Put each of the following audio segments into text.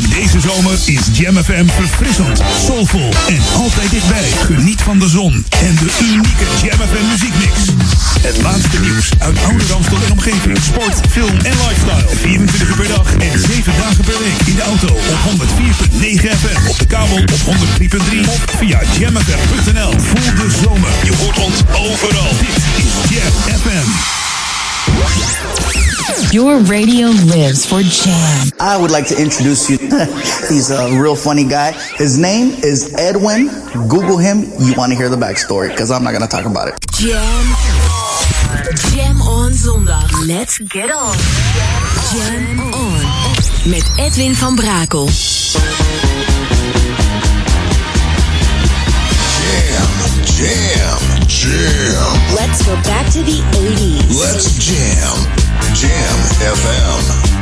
Deze zomer is Jam FM verfrissend, soulvol en altijd dichtbij. Geniet van de zon en de unieke Jam FM muziekmix. Het laatste nieuws uit oude Ramstel en omgeving. Sport, film en lifestyle. 24 uur per dag en 7 dagen per week. In de auto op 104.9 FM. Op de kabel op 103.3 of via jamfm.nl. Voel de zomer. Je hoort ons overal. Dit is Jam FM. Your radio lives for Jam. I would like to introduce you. He's a real funny guy. His name is Edwin. Google him. You want to hear the backstory because I'm not going to talk about it. Jam. Jam on zondag. Let's get on. Jam on. Met Edwin van Brakel. Jam, jam. Jam. Let's go back to the 80s. Let's jam. Jam FM.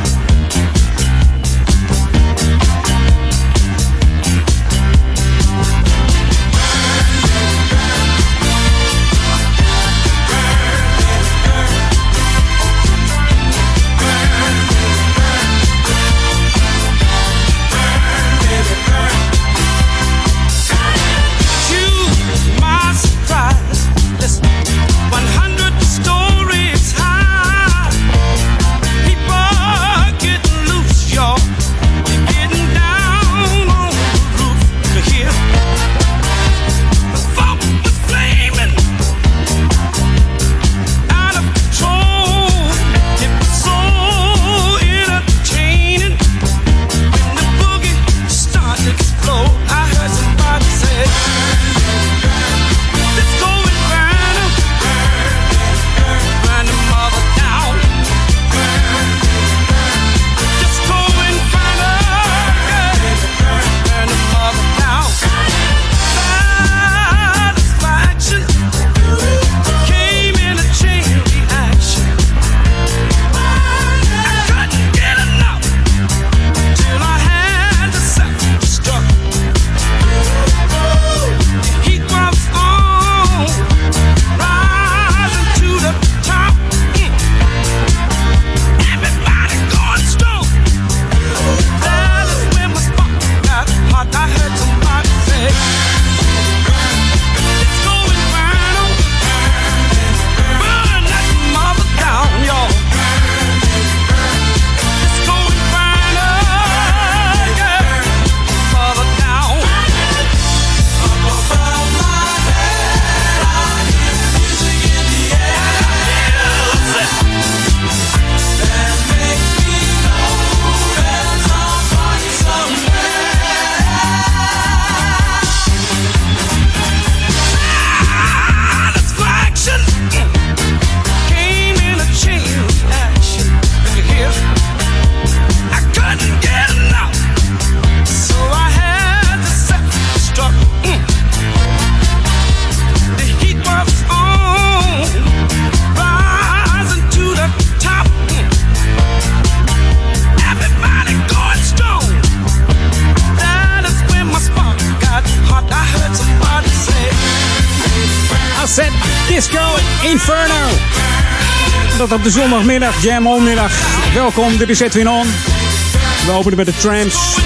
De zondagmiddag, Jam. Welkom, dit is Edwin On. We openen met de Tramps.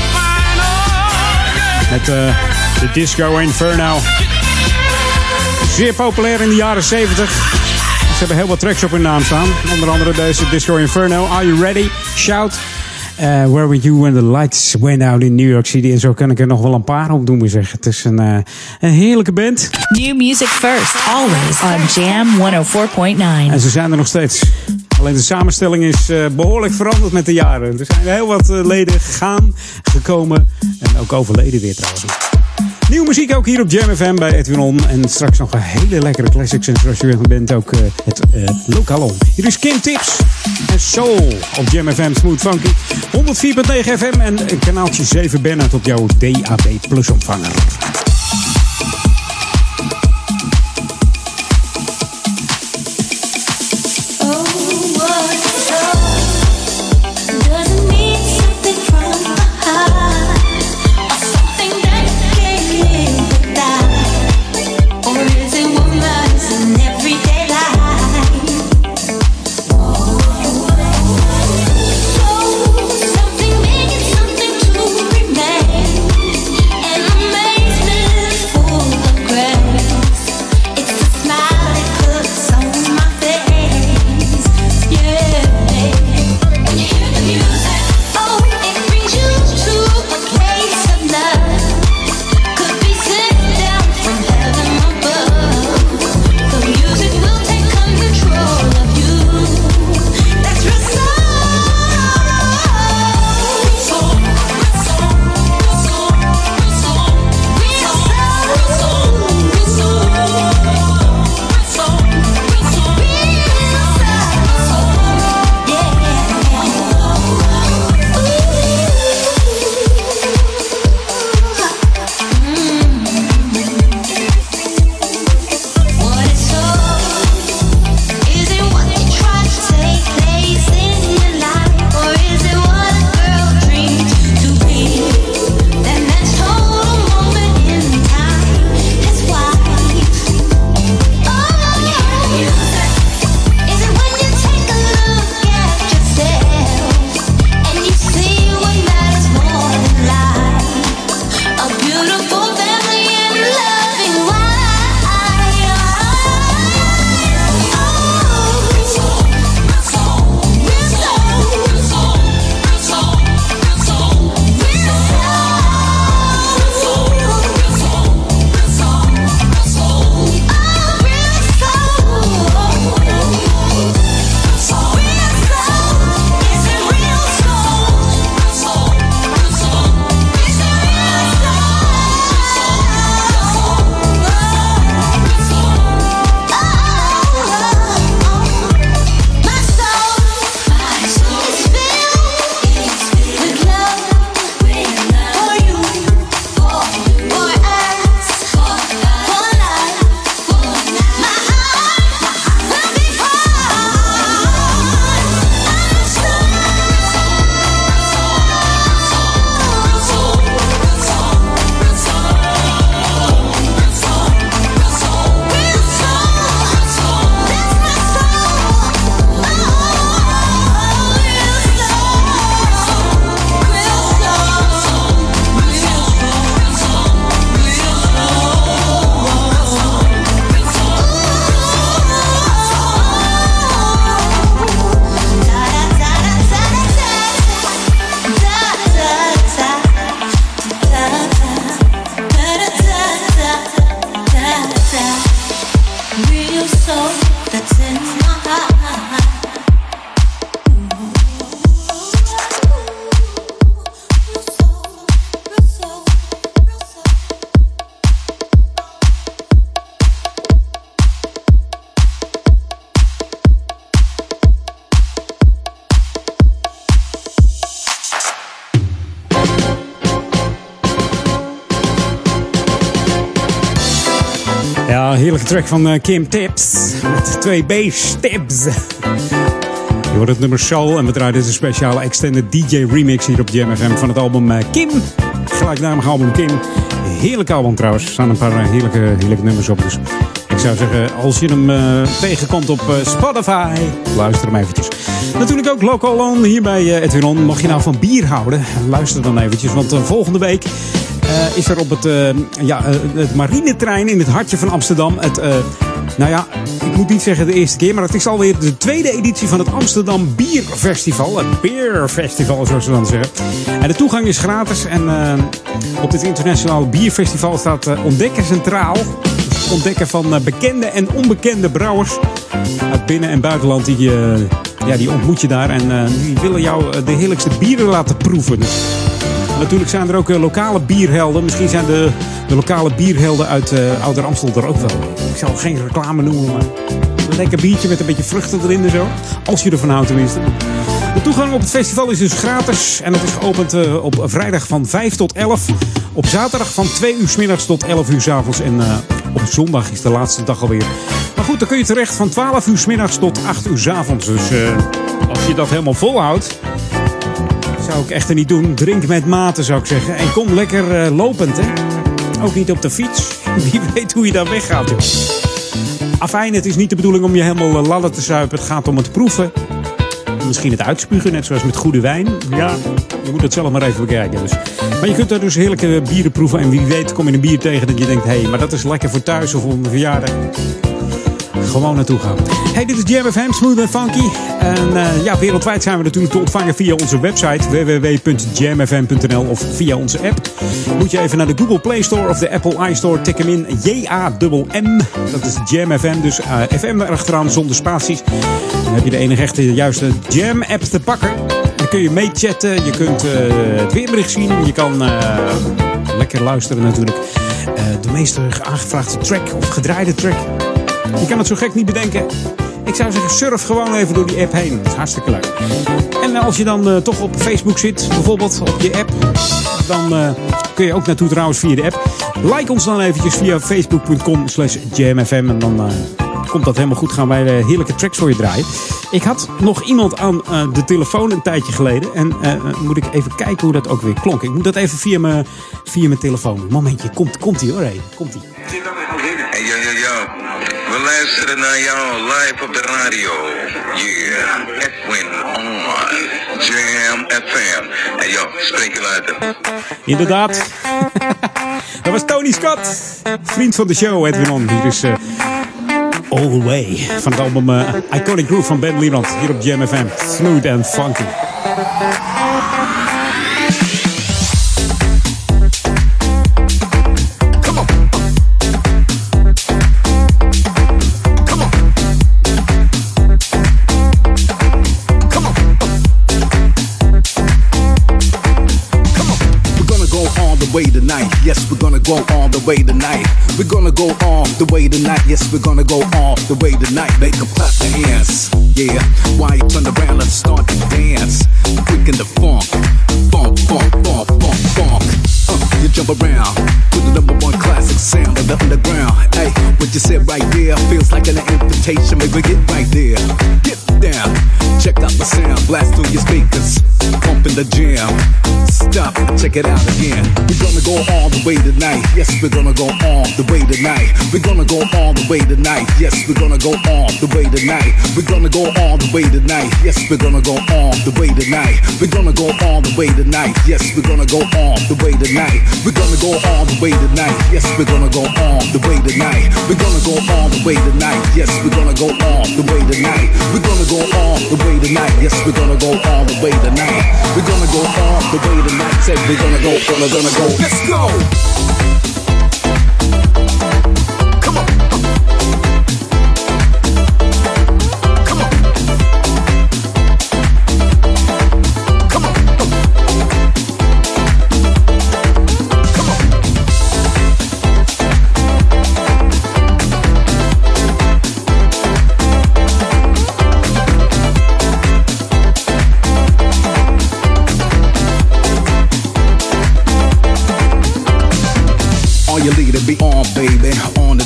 Met eh, de Disco Inferno. Zeer populair in de jaren 70. Ze hebben heel wat tracks op hun naam staan. Onder andere deze Disco Inferno. Are you ready? Shout. Eh, where were you when the lights went out in New York City? En zo kan ik er nog wel een paar op doen, zeggen. Het is een, eh, een heerlijke band. New music first, always on Jam 104.9. En ze zijn er nog steeds. Alleen de samenstelling is eh, behoorlijk veranderd met de jaren. Er zijn heel wat leden gegaan, gekomen en ook overleden weer trouwens. Nieuwe muziek ook hier op Jam FM bij Edwin On. En straks nog een hele lekkere classics. En zoals je gewend bent ook eh, het Lokalon. Hier is Kim Tips en Soul op Jam FM Smooth Funky. 104.9 FM en kanaaltje 7 Bernard op jouw DAB Plus ontvanger. Heerlijke track van eh, Kim Tips. Met twee B's, Tips. Je hoort het nummer Soul en we draaien deze speciale extended DJ remix hier op Jam FM van het album eh, Kim. Gelijknamig album Kim. Heerlijk album trouwens. Er staan een paar eh, heerlijke, heerlijke nummers op. Dus ik zou zeggen, als je hem tegenkomt op Spotify, luister hem eventjes. Natuurlijk ook Local On hier bij eh, Edwin On. Mocht je nou van bier houden, luister dan eventjes. Want volgende week eh, is er op het, eh, ja, eh, het marinetrein in het hartje van Amsterdam. Het, nou ja, ik moet niet zeggen de eerste keer, maar het is alweer de tweede editie van het Amsterdam Bierfestival. Het Beerfestival, zoals ze dan zeggen. En de toegang is gratis. En op dit internationale bierfestival staat ontdekken centraal. Ontdekken van bekende en onbekende brouwers uit binnen- en buitenland. Die, eh, ja, die ontmoet je daar en die willen jou de heerlijkste bieren laten proeven. Natuurlijk zijn er ook eh, lokale bierhelden. Misschien zijn de, de lokale bierhelden uit eh Ouder Amstel er ook wel. Ik zal geen reclame noemen, maar een lekker biertje met een beetje vruchten erin en zo. Als je ervan houdt tenminste. De toegang op het festival is dus gratis. En het is geopend eh, op vrijdag van 5 tot 11. Op zaterdag van 2 uur s middags tot 11 uur s avonds. En op zondag is de laatste dag alweer. Maar goed, dan kun je terecht van 12 uur s middags tot 8 uur s avonds. Dus als je dat helemaal volhoudt, zou ik echter niet doen. Drink met mate, zou ik zeggen. En kom lekker eh, lopend, hè. Ook niet op de fiets. Wie weet hoe je daar weggaat. Afijn, het is niet de bedoeling om je helemaal uh, lallen te zuipen. Het gaat om het proeven. Misschien het uitspugen, net zoals met goede wijn. Ja, je moet het zelf maar even bekijken. Dus. Maar je kunt daar dus heerlijke bieren proeven. En wie weet kom je een bier tegen dat je denkt... hé, hey, maar dat is lekker voor thuis of voor een verjaardag. Gewoon naartoe gaan. Hey, dit is Jam FM, smooth en funky. En uh, ja, wereldwijd zijn we natuurlijk te ontvangen via onze website www.jamfm.nl of via onze app. Moet je even naar de Google Play Store of de Apple iStore, tik hem in J-A-M-M. Dat is Jam FM, dus uh, FM erachteraan zonder spaties. Dan heb je de enige echte juiste Jam app te pakken. Dan kun je meechatten, je kunt uh, het weerbericht zien, je kan lekker luisteren natuurlijk. de meest aangevraagde track of gedraaide track. Je kan het zo gek niet bedenken. Ik zou zeggen, surf gewoon even door die app heen. Dat is hartstikke leuk. En als je dan uh, toch op Facebook zit, bijvoorbeeld op je app, dan uh, kun je ook naartoe trouwens via de app. Like ons dan eventjes via facebook.com slash jamfm en dan komt dat helemaal goed. Gaan wij heerlijke tracks voor je draaien. Ik had nog iemand aan de telefoon een tijdje geleden. En moet ik even kijken hoe dat ook weer klonk. Ik moet dat even via mijn, via mijn telefoon. Momentje, komt, komt ie hoor. Hey, komt ie. Hey, luisteren naar jou live op de radio. Yeah, Edwin on Jam FM. Hey yo, spreek je later. Inderdaad. Dat was Tony Scott. Vriend van de show, Edwin On. Hier is uh, All The Way. Van het album uh, Iconic Groove van Ben Liebrand. Hier op Jam FM. Smooth and funky. Way tonight. Yes, we're gonna go all the way tonight. We're gonna go all the way tonight. Yes, we're gonna go all the way tonight. Make them clap their hands. Yeah, why you turn around and start to dance? Freaking the funk, funk, funk, funk, funk, funk. You jump around to the number one classic sound of the underground. Hey, what you said right there feels like an invitation. Maybe get right there, get down. Check out the sound, blast through your speakers, pump in the jam. Stop, check it out again. We're gonna go all the way tonight. Yes, we're gonna go all the way tonight. We're gonna go all the way tonight. Yes, we're gonna go all the way tonight. We're gonna go all the way tonight. Yes, we're gonna go all the way tonight. We're gonna go all the way tonight. Yes, we're gonna go all the way tonight. We're gonna go all the way tonight. Yes, we're gonna go all the way tonight. We're gonna go all the way tonight. Yes, we're gonna go all the way tonight. We're gonna go all the way tonight. Yes, we're gonna go all the way tonight. We're gonna go all the way tonight. Say we're gonna go, gonna, gonna go. Let's go.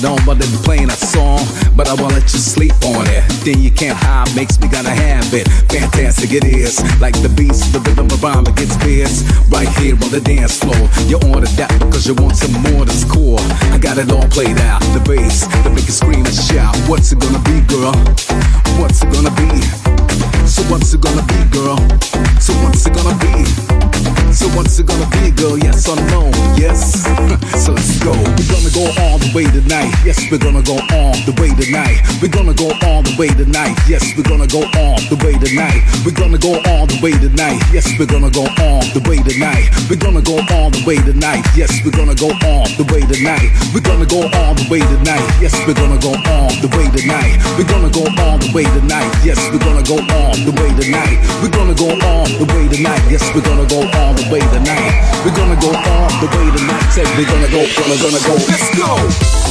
And on, but playing a song. But I won't let you sleep on it. Then you can't hide, makes me gotta have it. Fantastic it is. Like the beast, the rhythm of rhyme, it gets fierce. Right here on the dance floor. You ordered that because you want some more to score. I got it all played out. The bass, the make you scream and shout. What's it gonna be, girl? What's it gonna be? So what's it gonna be, girl? So what's it gonna be? So what's it gonna be, girl? Yes or no? Yes. so let's go. We're gonna go all the way tonight. Yes, we're gonna go all the way tonight. We're gonna go all the way tonight. Yes, we're gonna go all the way tonight. We're gonna go all the way tonight. Yes, we're gonna go all the way tonight. We're gonna go all the way tonight. Yes, we're gonna go all the way tonight. We're gonna go all the way tonight. Yes, we're gonna go all the way tonight. We're gonna go all the way tonight. Yes, we're gonna go all the way tonight. We're gonna go all the way tonight. Yes, we're gonna go all the way tonight. We're gonna go all the way tonight. Say we're gonna go, gonna, gonna go. Let's go.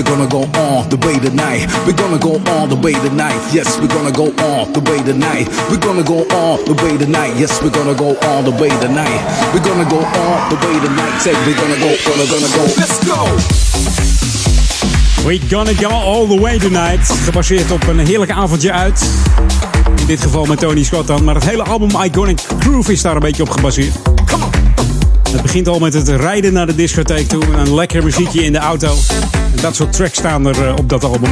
We're gonna go all the way tonight. We're gonna go all the way tonight. Yes, we're gonna go all the way tonight. We're gonna go all the way tonight. Yes, we're gonna go all the way tonight. We're gonna go all the way tonight. Say we're gonna go, gonna, gonna go. Let's go. We gonna go all the way tonight. Gebaseerd op een heerlijk avondje uit. In dit geval met Tony Scott dan. Maar het hele album Iconic Groove is daar een beetje op gebaseerd. Het begint al met het rijden naar de discotheek toe. Een lekker muziekje in de auto. Dat soort tracks staan er eh, op dat album.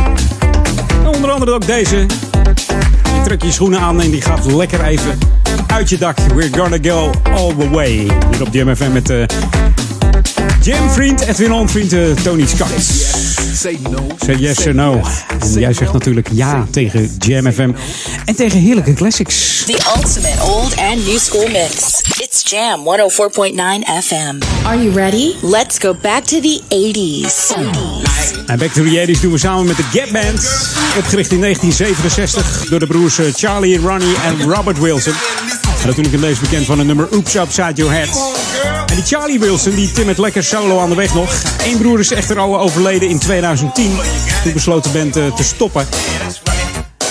En onder andere ook deze. Je trekt je schoenen aan en die gaat lekker even uit je dak. We're gonna go all the way. Hier op Jam FM met uh, Jam-vriend, Edwin On-vriend eh, Tony Scott. Say no. Say yes or no. En jij zegt natuurlijk ja tegen Jam FM. En tegen heerlijke classics. The ultimate old and new school mix. It's Jam 104.9 FM. Are you ready? Let's go back to the 80s. En Back to the 80s doen we samen met de Gap Band. Opgericht in 1967 door de broers eh, Charlie, Ronnie en Robert Wilson. En natuurlijk in deze bekend van het nummer Oops Upside Your Head. En die Charlie Wilson die timmert lekker solo aan de weg nog. Eén broer is echter al overleden in 2010. Toen besloot de band eh, te stoppen.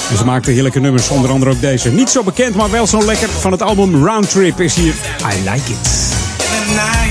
En ze maakten heerlijke nummers, onder andere ook deze. Niet zo bekend, maar wel zo lekker. Van het album Roundtrip is hier I Like It. Run my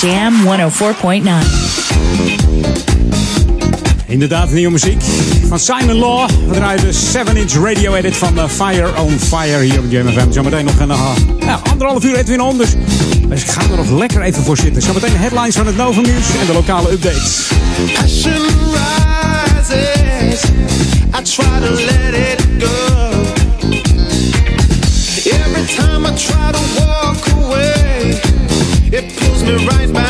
Jam 104.9. Inderdaad, nieuwe muziek van Simon Law. We draaien de 7-inch radio edit van uh, Fire on Fire hier op Jam FM. Zometeen nog een uh, ja, anderhalf uur Edwin On. Dus, dus ik ga er nog lekker even voor zitten. Zometeen de headlines van het Nova News en de lokale updates. Passion rises. I try to let it go. Every time I try to walk. It pulls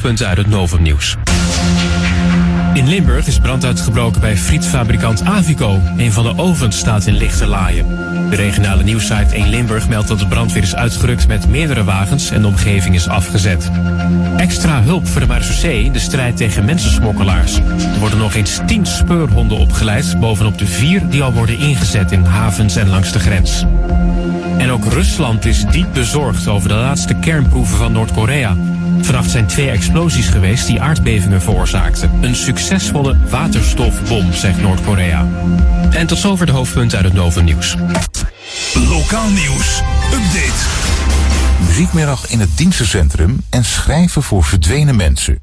hoofdpunten uit het Novum Nieuws. In Limburg is brand uitgebroken bij frietfabrikant Avico. Een van de ovens staat in lichte laaien. De regionale nieuwssite 1 Limburg meldt dat de brandweer is uitgerukt met meerdere wagens en de omgeving is afgezet. Extra hulp voor de marechaussee in de strijd tegen mensensmokkelaars. Er worden nog eens 10 speurhonden opgeleid, bovenop de vier die al worden ingezet in havens en langs de grens. En ook Rusland is diep bezorgd over de laatste kernproeven van Noord-Korea. Vannacht zijn twee explosies geweest die aardbevingen veroorzaakten. Een succesvolle waterstofbom, zegt Noord-Korea. En tot zover de hoofdpunten uit het Novum Nieuws. Lokaal nieuws. Update. muziekmiddag in het dienstencentrum en schrijven voor verdwenen mensen.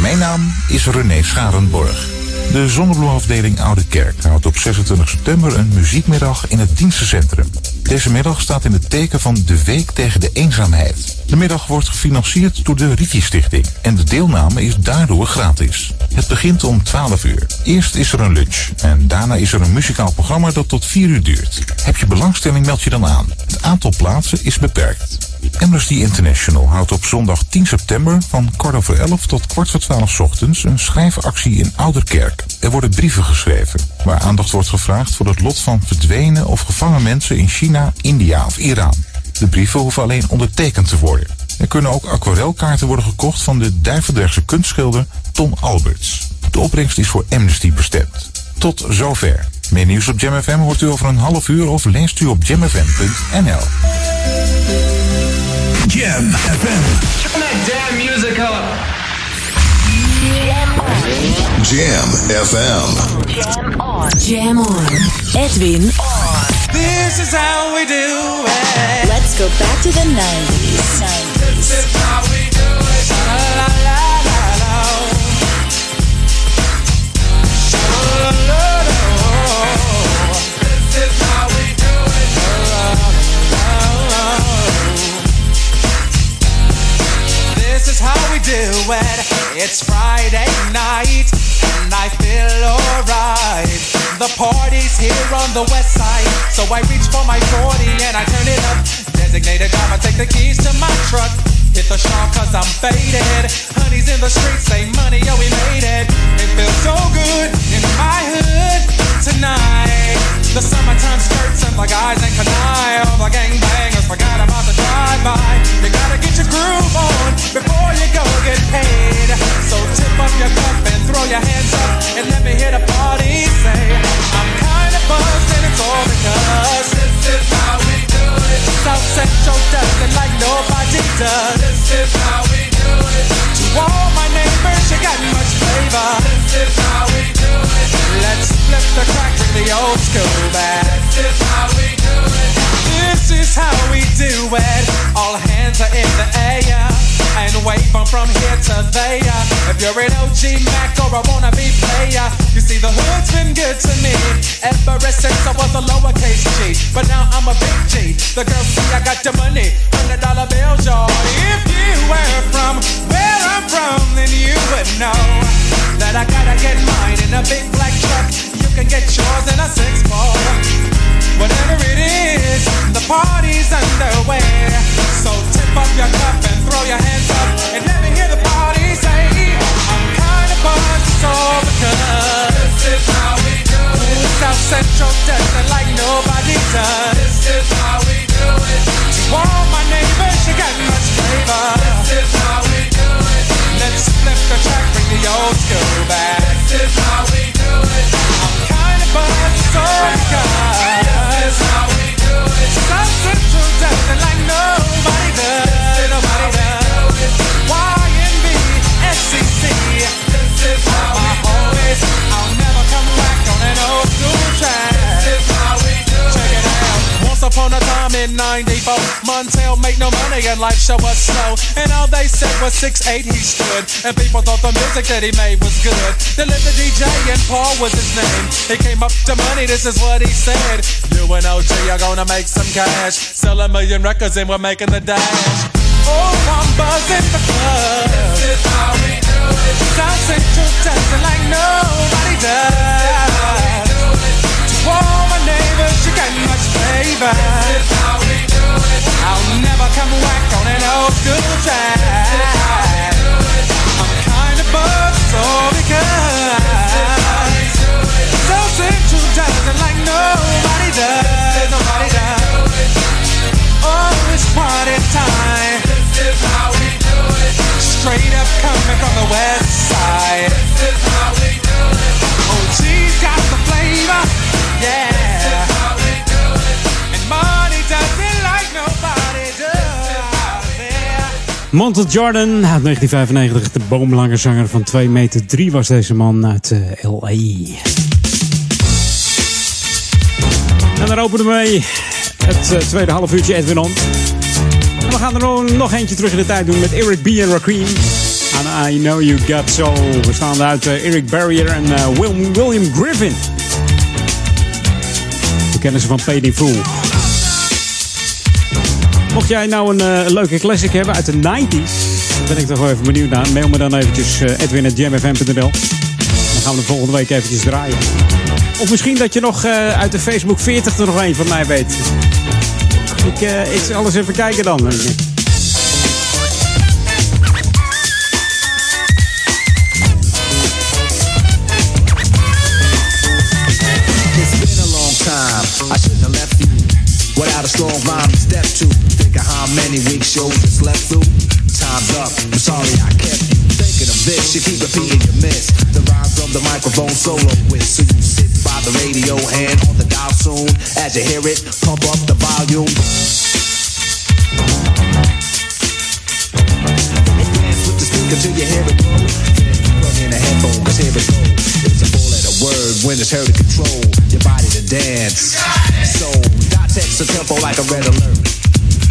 Mijn naam is René Scharenborg. De Zonnebloemafdeling Oude Kerk houdt op 26 september een muziekmiddag in het dienstencentrum. Deze middag staat in het teken van de Week tegen de Eenzaamheid. De middag wordt gefinancierd door de Riti Stichting en de deelname is daardoor gratis. Het begint om 12 uur. Eerst is er een lunch en daarna is er een muzikaal programma dat tot 4 uur duurt. Heb je belangstelling, meld je dan aan. Het aantal plaatsen is beperkt. Amnesty International houdt op zondag 10 september van kwart over 11 tot kwart voor 12 ochtends een schrijfactie in Ouderkerk. Er worden brieven geschreven waar aandacht wordt gevraagd voor het lot van verdwenen of gevangen mensen in China, India of Iran. De brieven hoeven alleen ondertekend te worden. Er kunnen ook aquarelkaarten worden gekocht van de Duivendrechtse kunstschilder Tom Alberts. De opbrengst is voor Amnesty bestemd. Tot zover. Meer nieuws op Jam FM hoort u over een half uur of leest u op jamfm.nl. Jam FM. Turn that damn music up. Jam FM. Jam on. Jam on. Edwin on. This is how we do it. Let's go back to the 90s. This is how we do it. La la la la la. La la la la. This is how we do it. La la la la. This is how we do it. It's Friday night and I feel alright. The party's here on the west side, so I reach for my 40 and I turn it up. Designated driver, take the keys to my truck. Hit the shop cause I'm faded. Honey's in the streets, say money, yo, we made it. It feels so good in my hood tonight. The summertime skirts and the guys in Kanai. All the gangbangers forgot about the drive-by. You gotta get your groove on before you go get paid. So tip up your cup and throw your hands up and let me hear the party say, I'm kinda buzzed and it's all because this is how we do it. South Central does it like nobody does. This is how we do it. To all my neighbors, you got much flavor. This is how we do it. Let's flip the crack with the old school back. This is how we do this is how we do it. All hands are in the air and wave from from here to there. If you're an OG Mac or a wannabe player, you see the hood's been good to me ever since I was a lowercase G. But now I'm a big G. The girls see I got the money, hundred dollar bills, y'all. If you were from where I'm from, then you would know that I gotta get mine in a big black truck. You can get yours in a six ball. Whatever it is, the party's underway. So tip up your cup and throw your hands up and let me hear the party say, I'm kinda buzzed so because this is how we do it. South Central does it like nobody does. This is how we do it. To all my neighbors, you got much flavor. This is how we do it. Let's flip the track, bring the old school back. This is how we do it. I'm kinda buzzed so because this is how we do it. South Central does it like nobody does. In 94, Montel made no money and life show was slow. And all they said was 6'8 he stood. And people thought the music that he made was good. The DJ and Paul was his name. He came up to money, this is what he said. You and OG are gonna make some cash. Sell a million records and we're making the dash. Oh, I'm buzzing the club. This is how we do it. South Central dancing like nobody does. To all my neighbors, you got much flavor. This is how we do it. I'll never come back on an old school track. I'm kinda buzzed, so because South Central dancing like nobody Montel Jordan uit 1995, de boomlange zanger van 2 meter 3 was deze man uit eh, L.A. En daar openen we mee het eh, tweede half uurtje Edwin On. En we gaan er nog- eentje terug in de tijd doen met Eric B. en Rakim. En I Know You Got Soul. Bestaande uit eh, Eric Barrier en Wil- William Griffin. We kennen ze van in Full. Mocht jij nou een eh, leuke classic hebben uit de 90s, dan ben ik toch wel even benieuwd naar. Mail me dan eventjes uh, edwin.jamfm.nl. Dan gaan we de volgende week eventjes draaien. Of misschien dat je nog eh, uit de Facebook 40 er nog een van mij weet. Ik, eh, ik zal eens even kijken dan. It's been a long time. I shouldn't have left you without a strong rhyme many weeks shows you slept through. Time's up. I'm sorry I kept you thinking of this. You keep repeating your miss. The rhyme from the microphone solo with. So you sit by the radio and on the dial soon. As you hear it, pump up the volume. Dance with the speaker till you hear it go. Plug in a headphone, cause here it go. It's a four letter word when it's heard to control your body to dance. So, dot text a tempo like a red alert.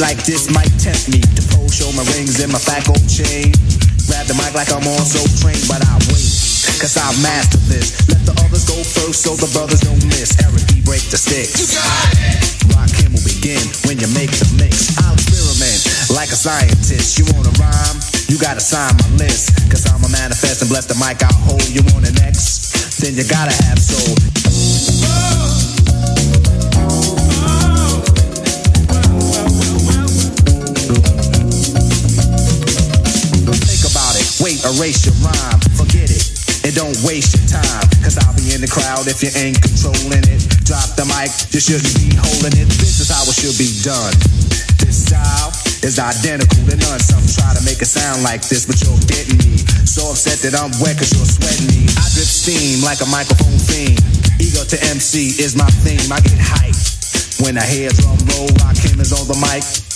like this might tempt me to pose, show my rings and my fat gold chain. Grab the mic like I'm on so trained, but I wait. Cause I master this. Let the others go first so the brothers don't miss. Eric B. break the sticks. You got it. Rock him will begin when you make the mix. I'll experiment like a scientist. You wanna rhyme? You gotta sign my list. Cause I'm a manifest and bless the mic I'll hold. You want an X? Then you gotta have soul. Erase your rhyme. Forget it. And don't waste your time. Cause I'll be in the crowd if you ain't controlling it. Drop the mic, you shouldn't be holding it. This is how it should be done. This style is identical to none. Some try to make it sound like this, but you're getting me. So upset that I'm wet cause you're sweating me. I drip steam like a microphone fiend. Ego to MC is my theme. I get hyped. When I hear drum roll, Rakim is on the mic.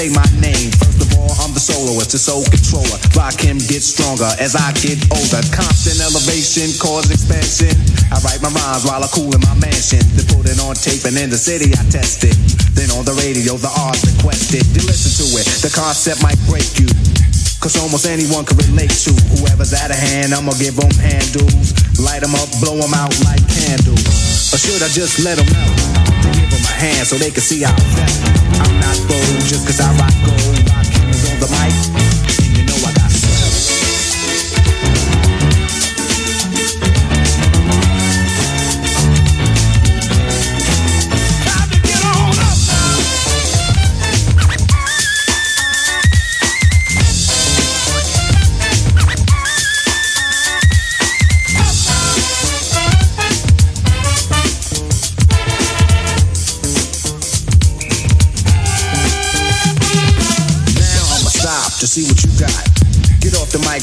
Say my name. First of all, I'm the soloist, the soul controller. Rock him get stronger as I get older. Constant elevation, cause expansion. I write my rhymes while I cool in my mansion. Then put it on tape and in the city I test it. Then on the radio, the odds request it. You listen to it, the concept might break you. Cause almost anyone can relate to whoever's out of hand. I'ma give them handles, light them up, blow them out like candles. Or should I just let them know? To give them a hand so they can see how I'm not bold just cause I rock gold. Rock on the mic,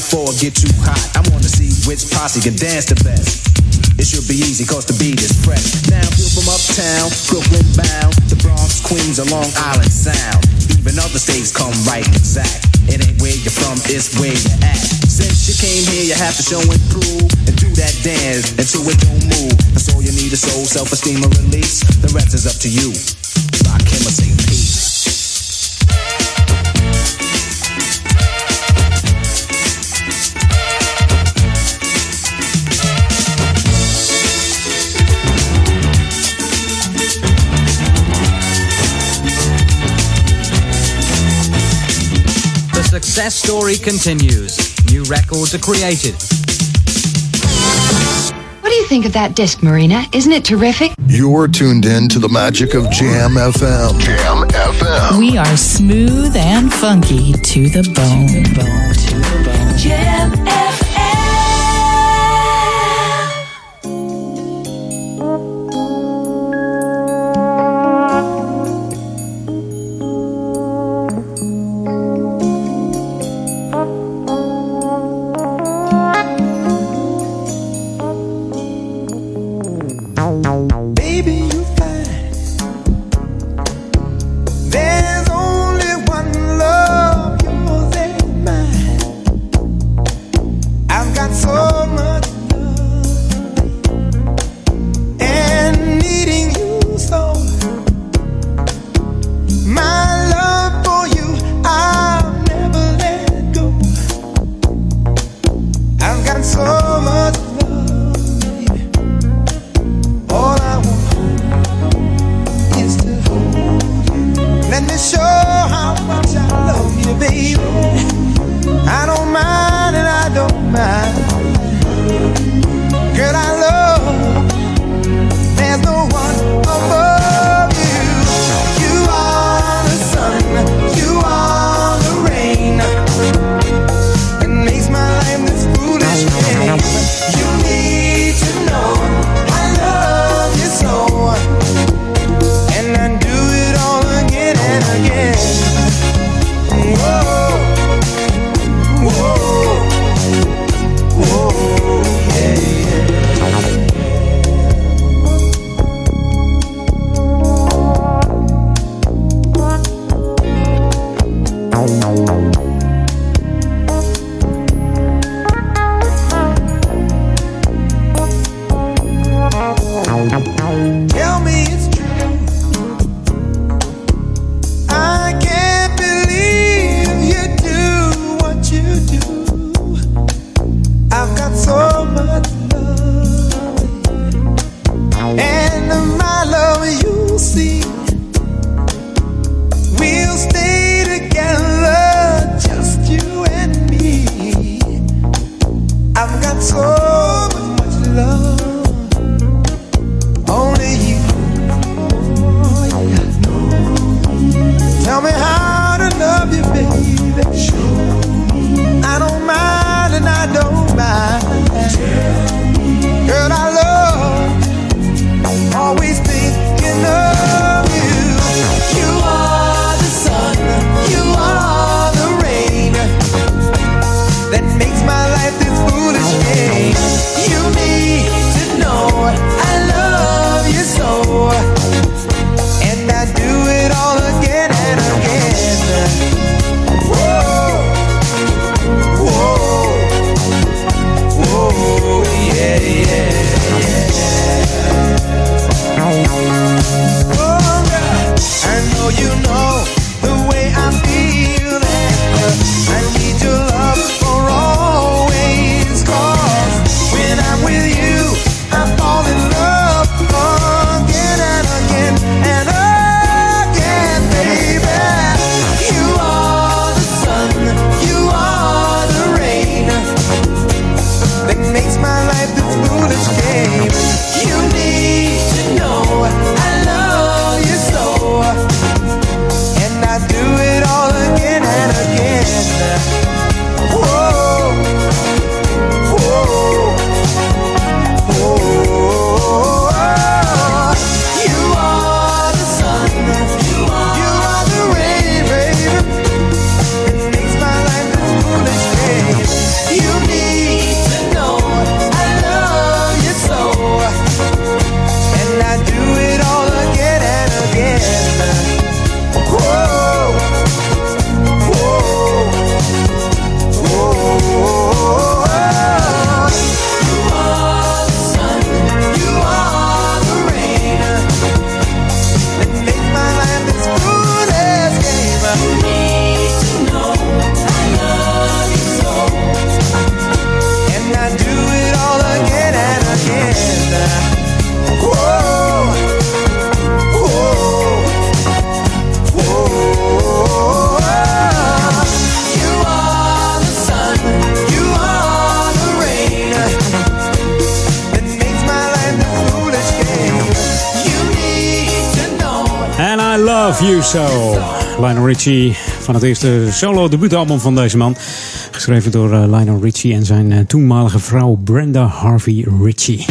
before it get too hot. I wanna see which posse can dance the best. It should be easy cause the beat is fresh. Now feel from uptown, Brooklyn bound, the Bronx, Queens, or Long Island Sound. Even other states come right exact. It ain't where you're from, it's where you're at. Since you came here, you have to show and prove and do that dance until it don't move. That's all you need is soul, self-esteem, and release. The rest is up to you. Story continues. New records are created. What do you think of that disc, Marina? Isn't it terrific? You're tuned in to the magic of Jam FM. Jam FM. We are smooth and funky to the bone. Jam Van het eerste solo debuutalbum van deze man. Geschreven door eh, Lionel Richie en zijn eh, toenmalige vrouw Brenda Harvey Richie.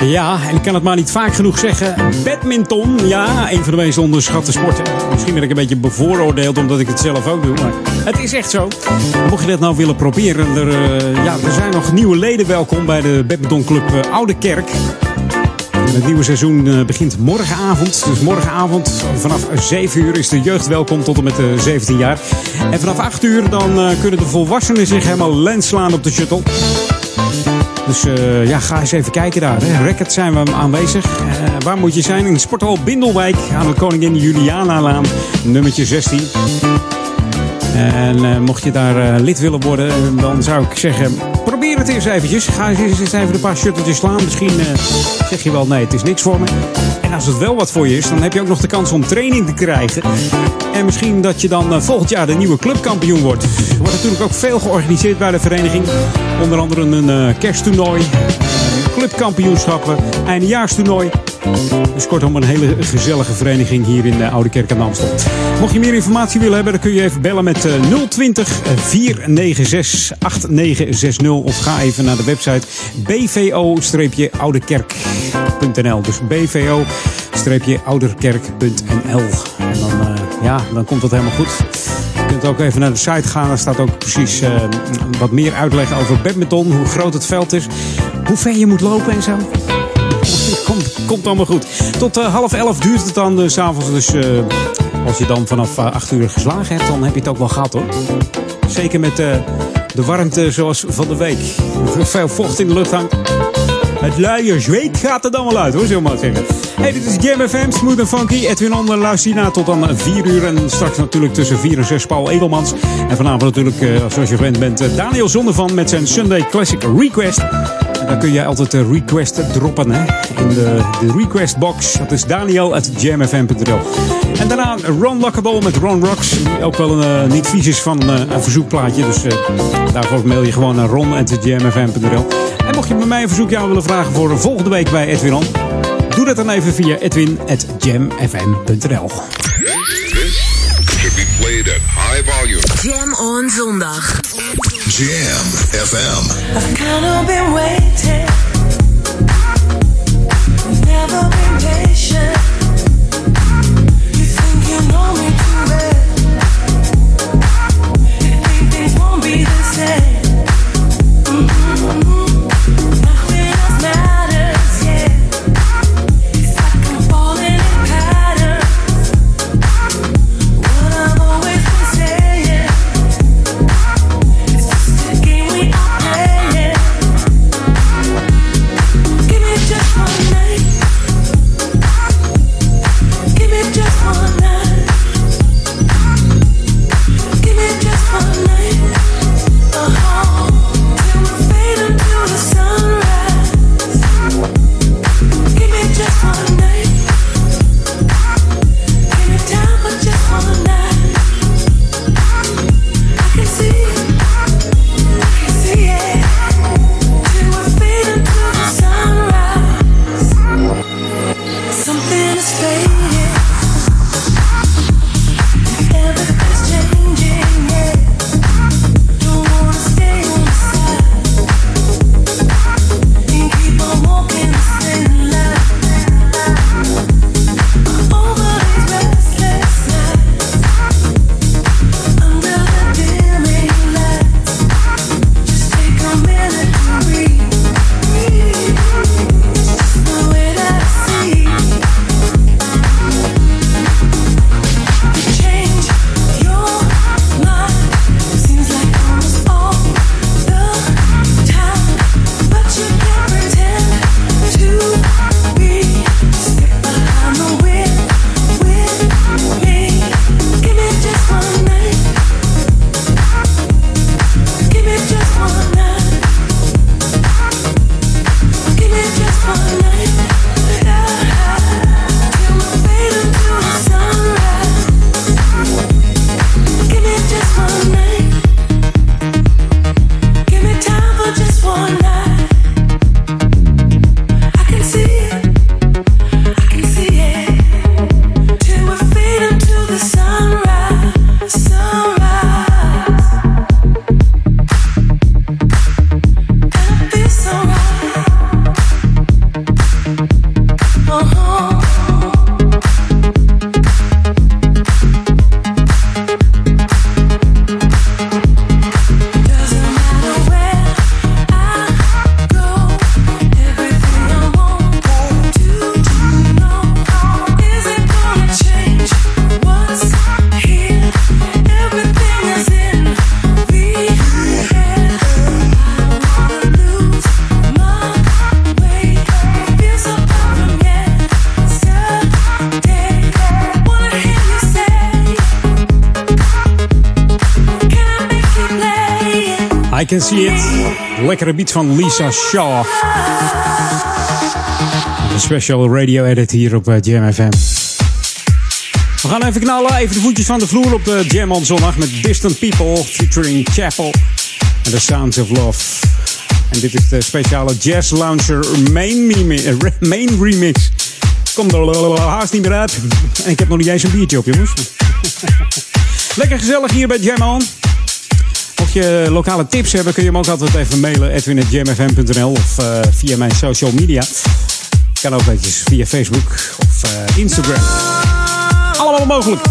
Ja, en ik kan het maar niet vaak genoeg zeggen. Badminton, ja, een van de meest onderschatte sporten. Misschien ben ik een beetje bevooroordeeld omdat ik het zelf ook doe, maar het is echt zo. Mocht je dat nou willen proberen, er, eh, ja, er zijn nog nieuwe leden welkom bij de badmintonclub Oude Kerk. Het nieuwe seizoen eh, begint morgenavond. Dus morgenavond vanaf 7 uur is de jeugd welkom tot en met de 17 jaar. En vanaf 8 uur dan eh, kunnen de volwassenen zich helemaal lens slaan op de shuttle. Dus eh, ja, ga eens even kijken daar. Hè. Record zijn we aanwezig. Eh, waar moet je zijn? In Sporthal Bindelwijk aan de Koningin Juliana-laan, nummertje 16. En eh, mocht je daar eh, lid willen worden, eh, dan zou ik zeggen, probeer het eens eventjes. Ga eens, eens even een paar shutteltjes slaan. Misschien eh, zeg je wel, nee, het is niks voor me. En als het wel wat voor je is, dan heb je ook nog de kans om training te krijgen. En misschien dat je dan eh, volgend jaar de nieuwe clubkampioen wordt. Er wordt natuurlijk ook veel georganiseerd bij de vereniging. Onder andere een eh, kersttoernooi, clubkampioenschappen, eindejaarstoernooi. Dus kortom, een hele gezellige vereniging hier in de Oude Kerk aan Amstel. Mocht je meer informatie willen hebben, dan kun je even bellen met eh, 020 496 8960. Of ga even naar de website bvo-ouderkerk.nl. Dus bvo-ouderkerk.nl. En dan, eh, ja, dan komt dat helemaal goed. Je kunt ook even naar de site gaan. Daar staat ook precies eh, wat meer uitleg over badminton. Hoe groot het veld is. Hoe ver je moet lopen en zo. Komt, komt allemaal goed. Tot eh, half elf duurt het dan uh, s'avonds. Dus eh, als je dan vanaf eh, acht uur geslagen hebt, dan heb je het ook wel gehad hoor. Zeker met eh, de warmte zoals van de week. Veel vocht in de lucht hangt. Het luie zweet gaat er dan wel uit hoor, zullen we maar zeggen. Hey, dit is Jam FM, Smooth and Funky. Edwin Onder, tot dan 4 uur. En straks natuurlijk tussen 4 en 6 Paul Edelmans. En vanavond natuurlijk, eh, zoals je gewend bent, eh, Daniel Zondervan met zijn Sunday Classic Request. Daar kun je altijd de request droppen hè? in de, de request box. Dat is Daniel at jamfm.nl. En daarna Ron Lockable met Ron Rocks. Die ook wel een, eh, niet vies is van een, eh, een verzoekplaatje. Dus eh, daarvoor mail je gewoon naar ron.jamfm.nl. En mocht je met mij een verzoekje aan willen vragen voor volgende week bij Edwin On. Doe dat dan even via edwin.jamfm.nl. Should be played at high volume. Jam on zondag. Jam FM. I've kind of been waiting. Never been patient. You think you know me too well. You things won't be the same. Can. Lekkere beat van Lisa Shaw. Een special radio edit hier op eh, Jam FM. We gaan even knallen, even de voetjes van de vloer op de Jam on zondag met Distant People featuring Chapel en The Sounds of Love. En dit is de speciale Jazz Launcher eh, main remix. Komt er haast niet meer uit. En ik heb nog niet eens een biertje op, jongens. Lekker gezellig hier bij Jam On. Je lokale tips hebben, kun je hem ook altijd even mailen. edwin.jamfm.nl of eh, via mijn social media. Kan ook eventjes via Facebook of eh, Instagram. Allemaal mogelijk.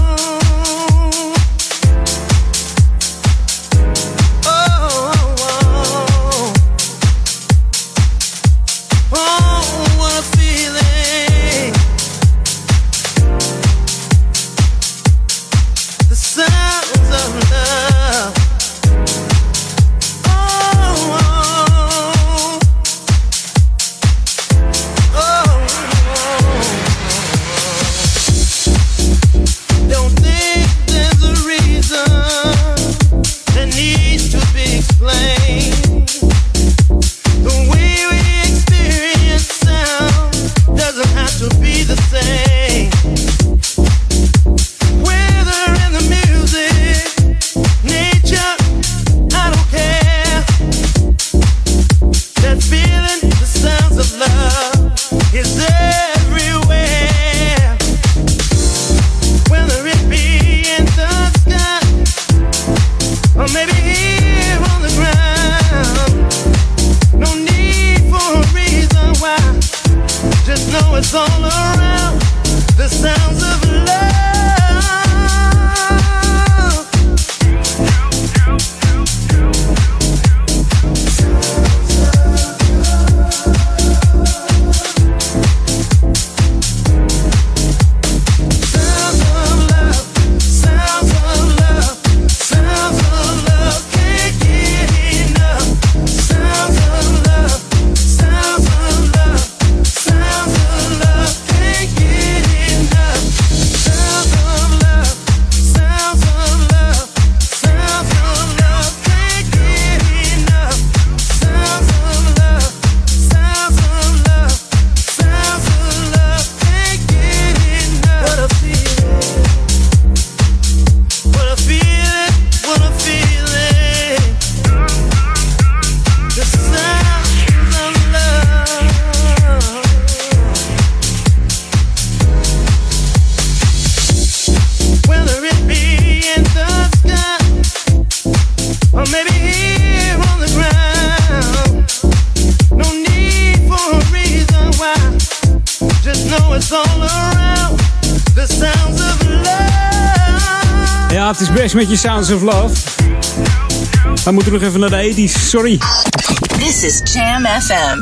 Het is best met je Sounds of Love. We moeten nog even naar de 80s, sorry. This is Jam FM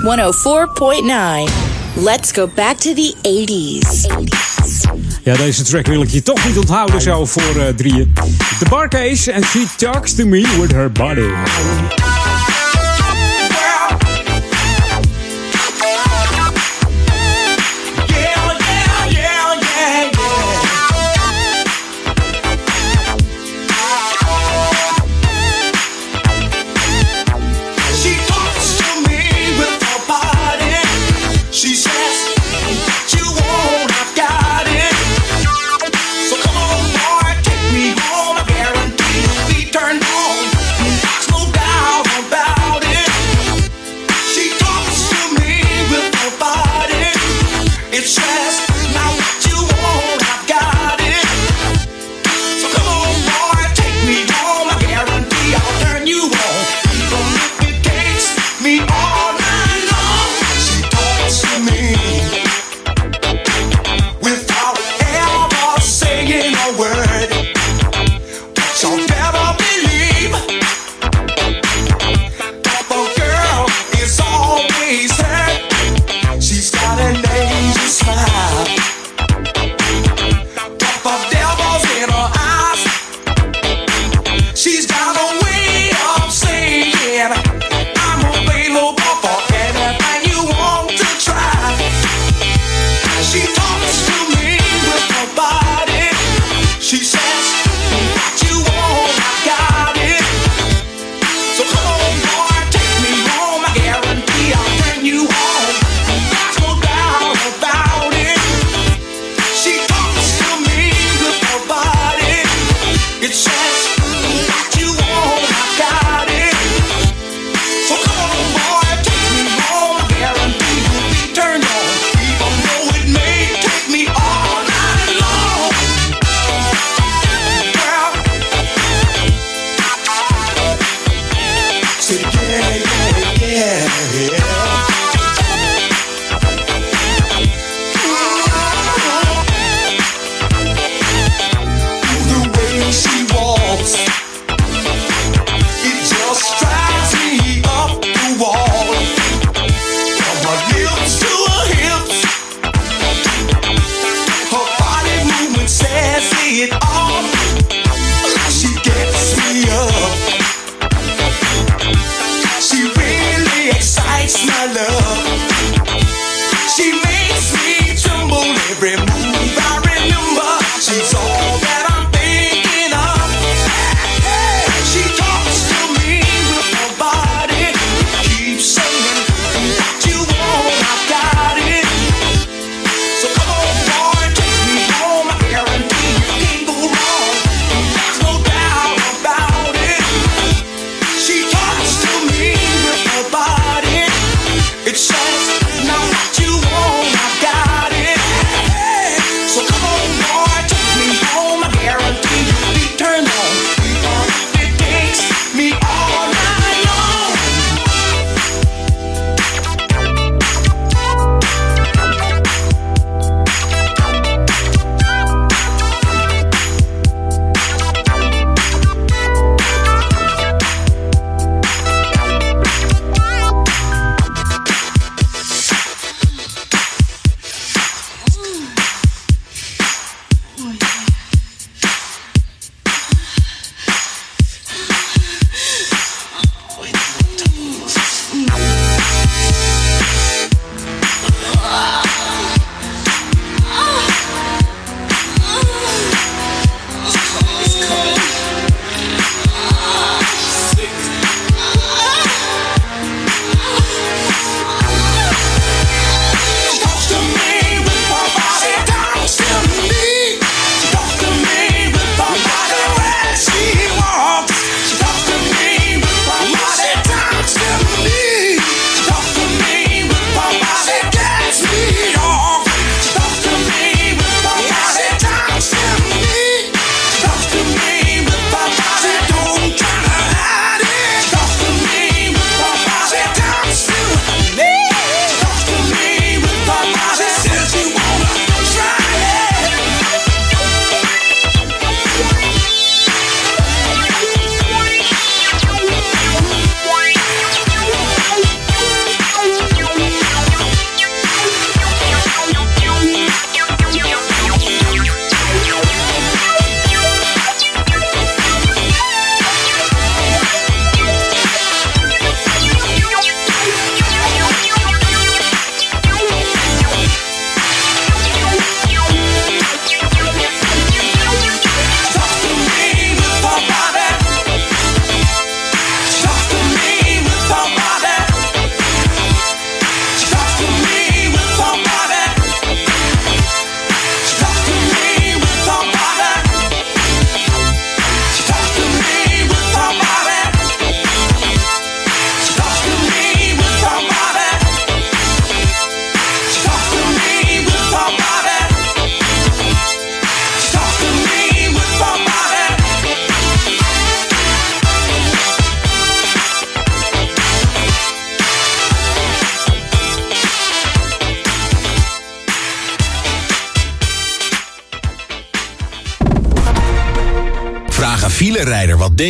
104.9. Let's go back to the 80s. Ja, deze track wil ik je toch niet onthouden zo voor uh, drieën. The Barcase and She Talks to Me with Her Body.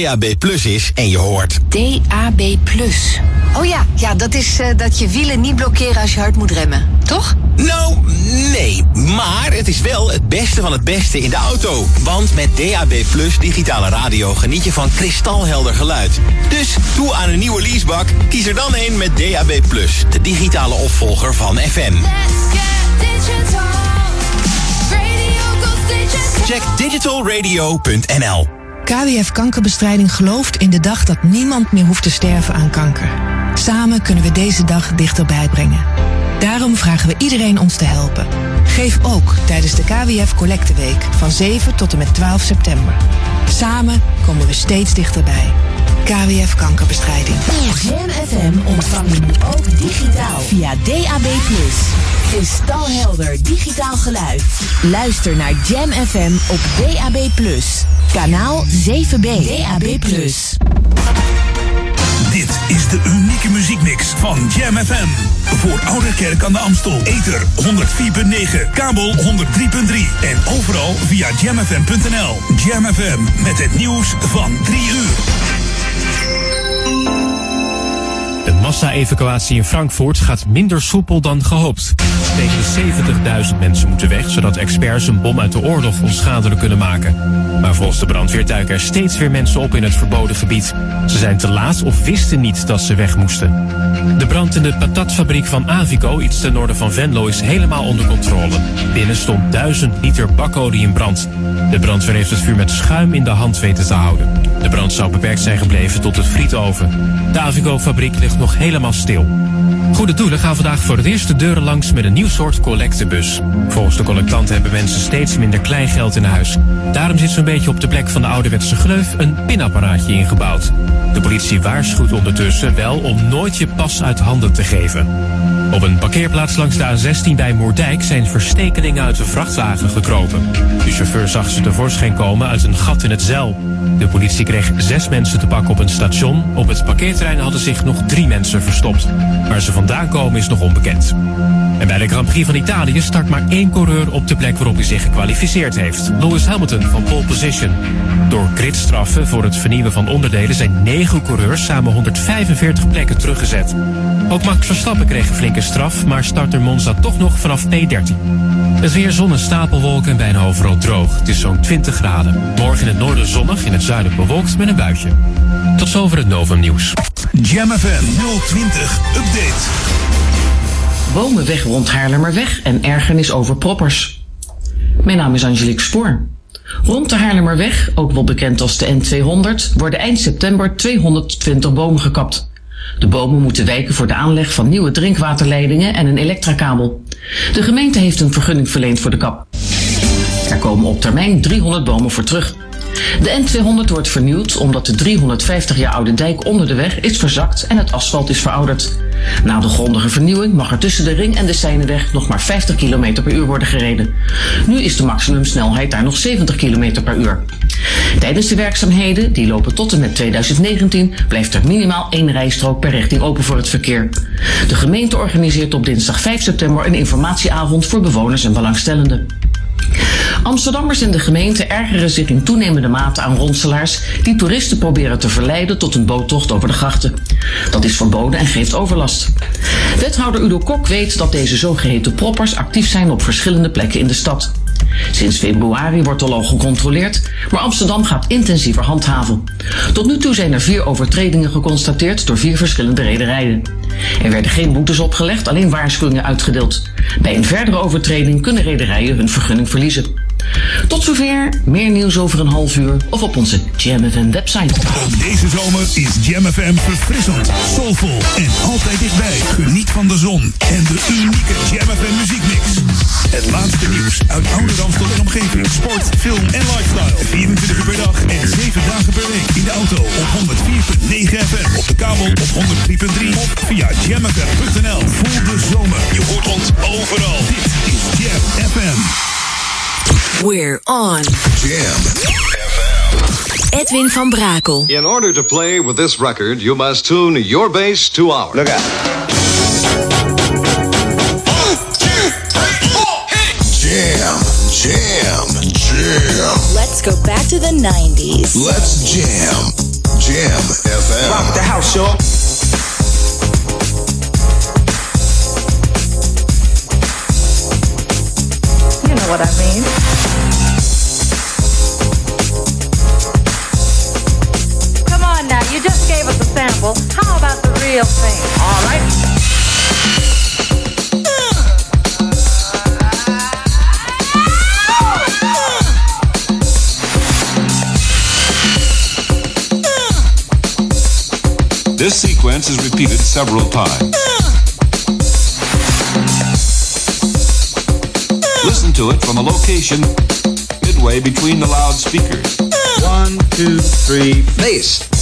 DAB Plus is en je hoort... DAB+. Oh ja, ja dat is eh, dat je wielen niet blokkeren als je hard moet remmen, toch? Nou, nee. Maar het is wel het beste van het beste in de auto. Want met DAB Plus digitale radio geniet je van kristalhelder geluid. Dus toe aan een nieuwe leasebak, kies er dan een met DAB Plus. De digitale opvolger van FM. Check digitalradio.nl KWF Kankerbestrijding gelooft in de dag dat niemand meer hoeft te sterven aan kanker. Samen kunnen we deze dag dichterbij brengen. Daarom vragen we iedereen ons te helpen. Geef ook tijdens de KWF Collecteweek van 7 tot en met 12 september. Samen komen we steeds dichterbij. KWF Kankerbestrijding. Jam FM ontvang je nu ook digitaal via DAB+. Kristalhelder digitaal geluid. Luister naar Jam FM op DAB+. Kanaal 7B. DAB+. Dit is de unieke muziekmix van Jam FM. Voor Oude Kerk aan de Amstel. Ether 104.9, kabel 103.3 en overal via jamfm.nl. Jam FM met het nieuws van 3 uur. Massa-evacuatie in Frankfurt gaat minder soepel dan gehoopt. Tegen de 70.000 mensen moeten weg, zodat experts een bom uit de oorlog onschadelijk kunnen maken. Maar volgens de brandweer duiken er steeds weer mensen op in het verboden gebied. Ze zijn te laat of wisten niet dat ze weg moesten. De brand in de patatfabriek van Avico, iets ten noorden van Venlo, is helemaal onder controle. Binnen stond 1000 liter bakolie in brand. De brandweer heeft het vuur met schuim in de hand weten te houden. De brand zou beperkt zijn gebleven tot het frietoven. De Avico-fabriek ligt nog helemaal stil. Goede doelen gaan vandaag voor het eerst de deuren langs met een nieuw soort collectebus. Volgens de collectanten hebben mensen steeds minder kleingeld in huis. Daarom zit zo'n beetje op de plek van de ouderwetse gleuf een pinapparaatje ingebouwd. De politie waarschuwt ondertussen wel om nooit je pas uit handen te geven. Op een parkeerplaats langs de A16 bij Moerdijk zijn verstekelingen uit een vrachtwagen gekropen. De chauffeur zag ze tevoorschijn komen uit een gat in het zeil. De politie kreeg zes mensen te pakken op een station. Op het parkeerterrein hadden zich nog drie mensen verstopt. Waar ze vandaan komen is nog onbekend. En bij de Grand Prix van Italië start maar één coureur op de plek waarop hij zich gekwalificeerd heeft. Lewis Hamilton van pole position. Door gridstraffen voor het vernieuwen van onderdelen zijn negen coureurs samen 145 plekken teruggezet. Ook Max Verstappen kreeg een flinke straf, maar starter Monza toch nog vanaf P13. Het weer zon en stapelwolken en bijna overal droog. Het is zo'n 20 graden. Morgen in het noorden zonnig, in het zuiden bewolkt met een buitje. Tot zover het Novum nieuws. Jam FM 020 Update. Bomen weg rond Haarlemmerweg en ergernis over proppers. Mijn naam is Angelique Spoor. Rond de Haarlemmerweg, ook wel bekend als de N200, worden eind september 220 bomen gekapt. De bomen moeten wijken voor de aanleg van nieuwe drinkwaterleidingen en een elektrakabel. De gemeente heeft een vergunning verleend voor de kap. Er komen op termijn 300 bomen voor terug. De N200 wordt vernieuwd omdat de 350 jaar oude dijk onder de weg is verzakt en het asfalt is verouderd. Na de grondige vernieuwing mag er tussen de ring en de Seineweg nog maar 50 km per uur worden gereden. Nu is de maximumsnelheid daar nog 70 km per uur. Tijdens de werkzaamheden, die lopen tot en met 2019, blijft er minimaal één rijstrook per richting open voor het verkeer. De gemeente organiseert op dinsdag 5 september een informatieavond voor bewoners en belangstellenden. Amsterdammers en de gemeente ergeren zich in toenemende mate aan ronselaars die toeristen proberen te verleiden tot een boottocht over de grachten. Dat is verboden en geeft overlast. Wethouder Udo Kok weet dat deze zogeheten proppers actief zijn op verschillende plekken in de stad. Sinds februari wordt er al gecontroleerd, maar Amsterdam gaat intensiever handhaven. Tot nu toe zijn er vier overtredingen geconstateerd door vier verschillende rederijen. Er werden geen boetes opgelegd, alleen waarschuwingen uitgedeeld. Bij een verdere overtreding kunnen rederijen hun vergunning verliezen. Tot zover, meer nieuws over een half uur of op onze Jam FM website. Ook deze zomer is Jam FM verfrissend, soulvol en altijd dichtbij. Geniet van de zon en de unieke Jam FM muziekmix. Het laatste nieuws uit oude Ramstel en omgeving. Sport, film en lifestyle. 24 uur per dag en 7 dagen per week. In de auto op 104.9 FM. Op de kabel op 103.3 of via jamfm.nl. Voel de zomer. Je hoort ons overal. Dit is Jam FM. We're on Jam Edwin van Brakel. In order to play with this record, you must tune your bass to ours. Look out. Jam, jam, jam. Let's go back to the 90s. Let's jam. Jam FM. Rock the house, y'all. You know what I mean. was a sample. How about the real thing? All right. This sequence is repeated several times. Listen to it from a location midway between the loudspeakers. One, two, three, face.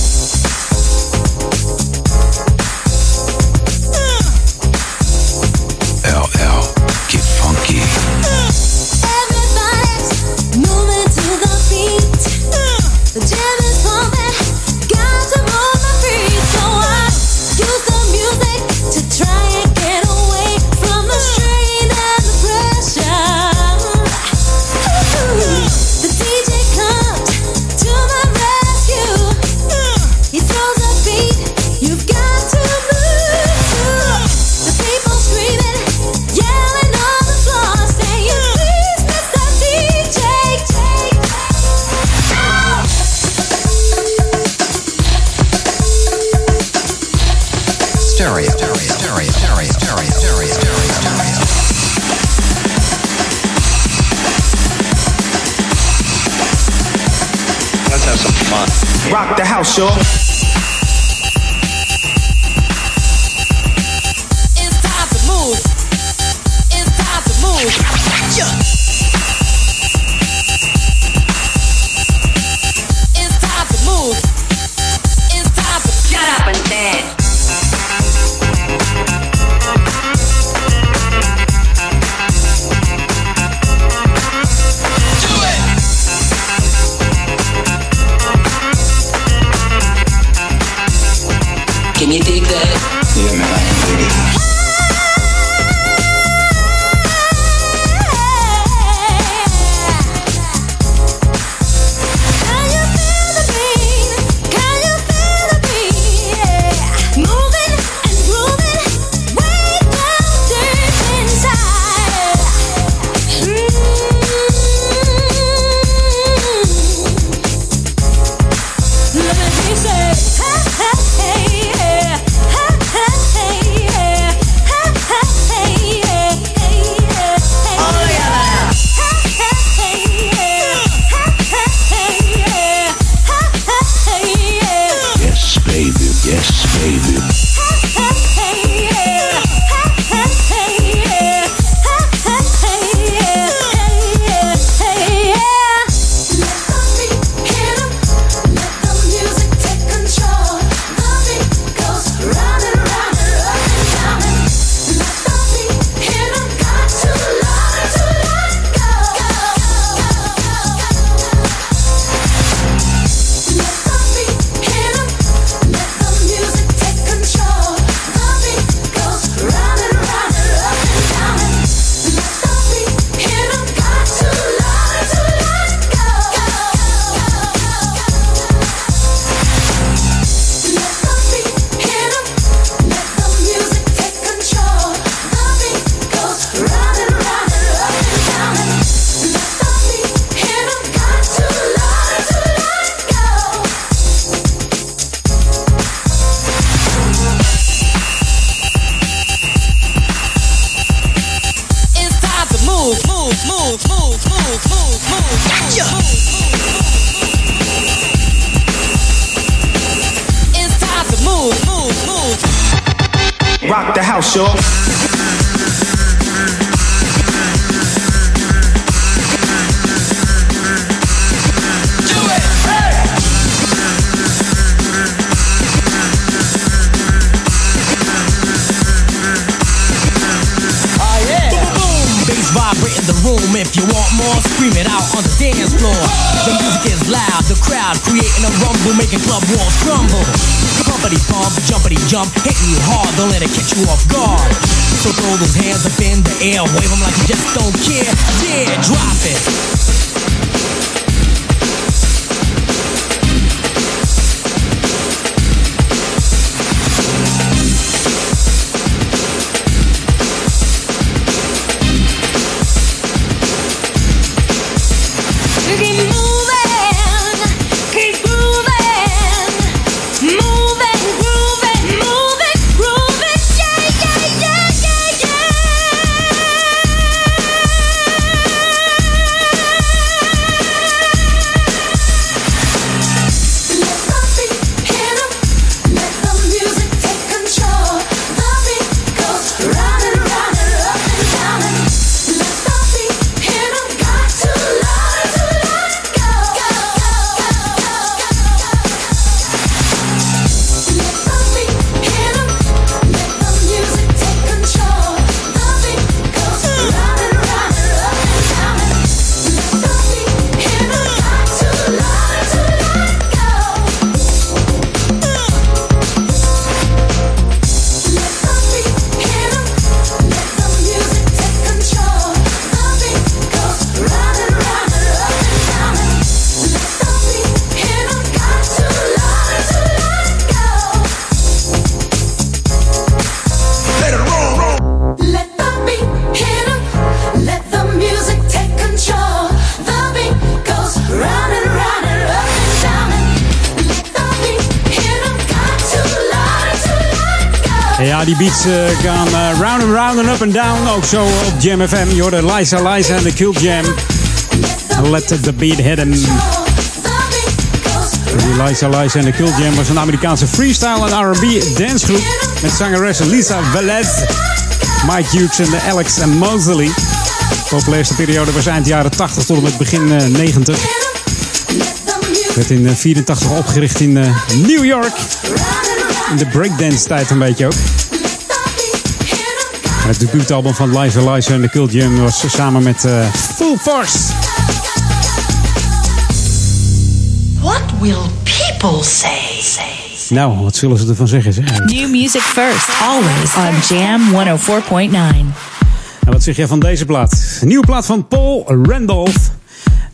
I'm sure. room. If you want more, scream it out on the dance floor. The music is loud, the crowd creating a rumble, making club walls crumble. Bumpity bump, jumpity jump, hitting you hard, don't let it catch you off guard. So throw those hands up in the air, wave them like you just don't care. Yeah, drop it. Die beats eh, gaan eh, round and round and up and down. Ook zo op Jam FM. Je hoorde Liza Liza en de Cube Jam. Let the beat hit. Die Liza Liza en de Cube Jam was een Amerikaanse freestyle en R&B dancegroep. Met zangeressen Lisa Velez, Mike Hughes en Alex Mosley. De populairste periode was eind jaren 80 tot en met begin eh, 90. Werd in eh, 84 opgericht in eh, New York. In de breakdance tijd een beetje ook. Het debuutalbum van Liza Liza en de Cult Jam was samen met eh, Full Force. What will people say? Nou, wat zullen ze ervan zeggen? Zeg? New music first, always on Jam 104.9. En wat zeg jij van deze plaat? Een nieuwe plaat van Paul Randolph.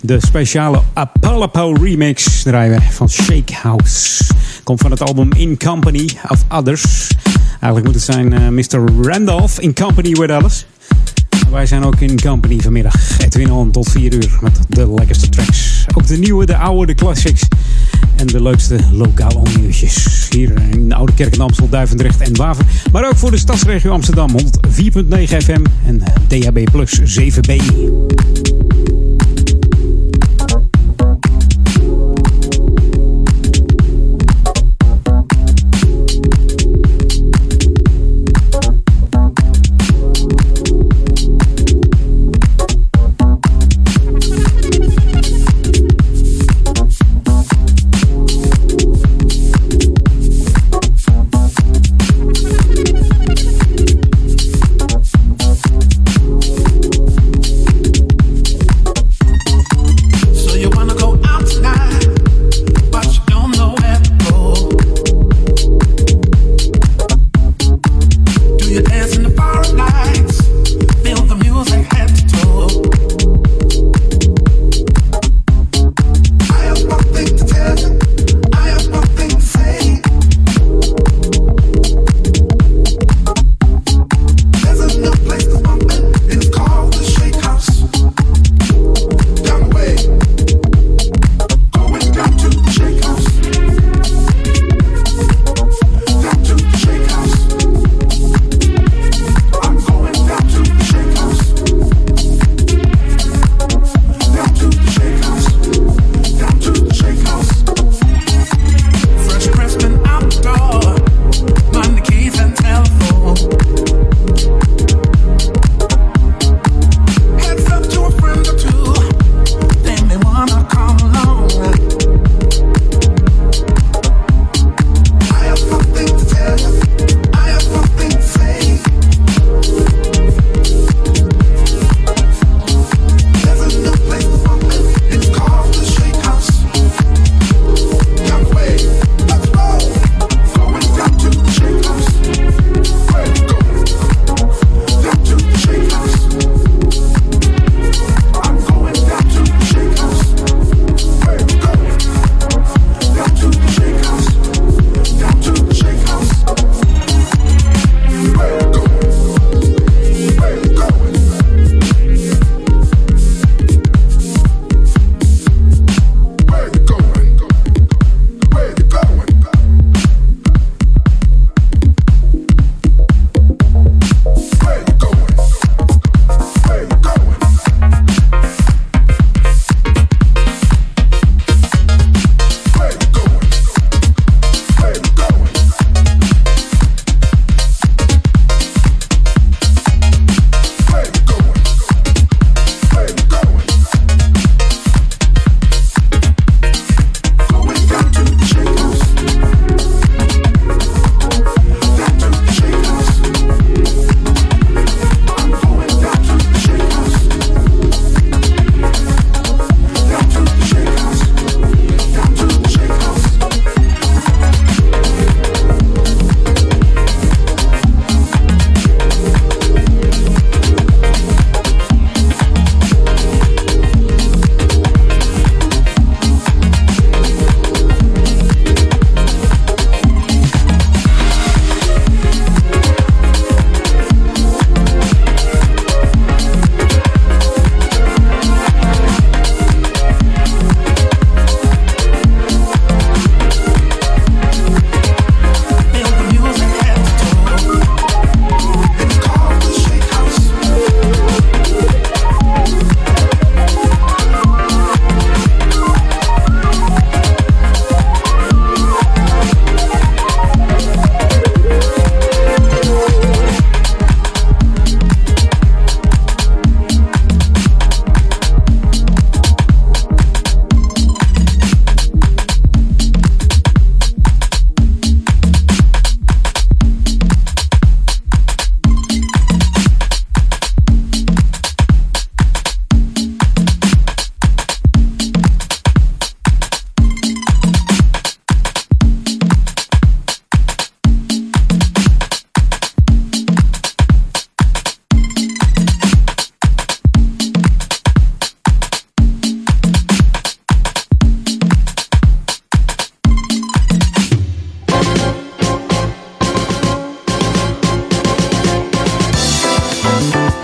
De speciale Apalapo remix draaien we van Shake House. Komt van het album In Company of Others. Eigenlijk moet het zijn eh, Mr. Randolph in Company with Others. Wij zijn ook in Company vanmiddag. Edwin On tot 4 uur met de lekkerste tracks. Ook de nieuwe, de oude, de classics. En de leukste lokale nieuwsjes. Hier in Oude Kerk in Amstel, Duivendrecht en Waver. Maar ook voor de stadsregio Amsterdam. 104.9 FM en DHB Plus 7B.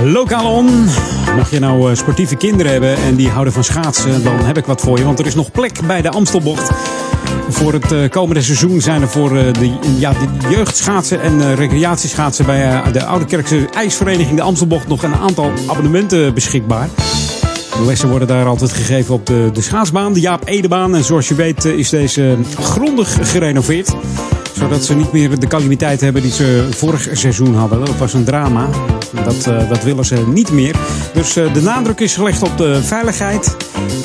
Lokaal on. Mocht je nou uh, sportieve kinderen hebben en die houden van schaatsen, dan heb ik wat voor je. Want er is nog plek bij de Amstelbocht. Voor het uh, komende seizoen zijn er voor uh, de, ja, de jeugdschaatsen en recreatieschaatsen bij de Oude Kerkse IJsvereniging de Amstelbocht nog een aantal abonnementen beschikbaar. De lessen worden daar altijd gegeven op de, de schaatsbaan, de Jaap Edebaan. En zoals je weet is deze grondig gerenoveerd zodat ze niet meer de calamiteit hebben die ze vorig seizoen hadden. Dat was een drama. Dat, uh, dat willen ze niet meer. Dus uh, de nadruk is gelegd op de veiligheid.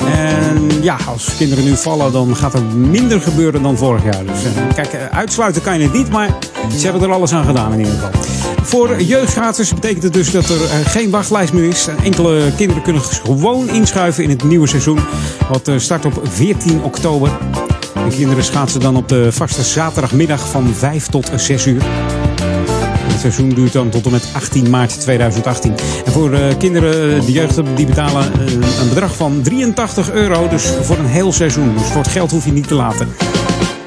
En ja, als kinderen nu vallen, dan gaat er minder gebeuren dan vorig jaar. Dus uh, kijk, uitsluiten kan je het niet, maar ze hebben er alles aan gedaan in ieder geval. Voor jeugdschaatsers betekent het dus dat er geen wachtlijst meer is. Enkele kinderen kunnen gewoon inschuiven in het nieuwe seizoen. Wat start op 14 oktober. De kinderen schaatsen dan op de vaste zaterdagmiddag van 5 tot 6 uur. Het seizoen duurt dan tot en met 18 maart 2018. En voor uh, kinderen, de jeugd, die betalen uh, een bedrag van 83 euro. Dus voor een heel seizoen. Dus voor het geld hoef je niet te laten.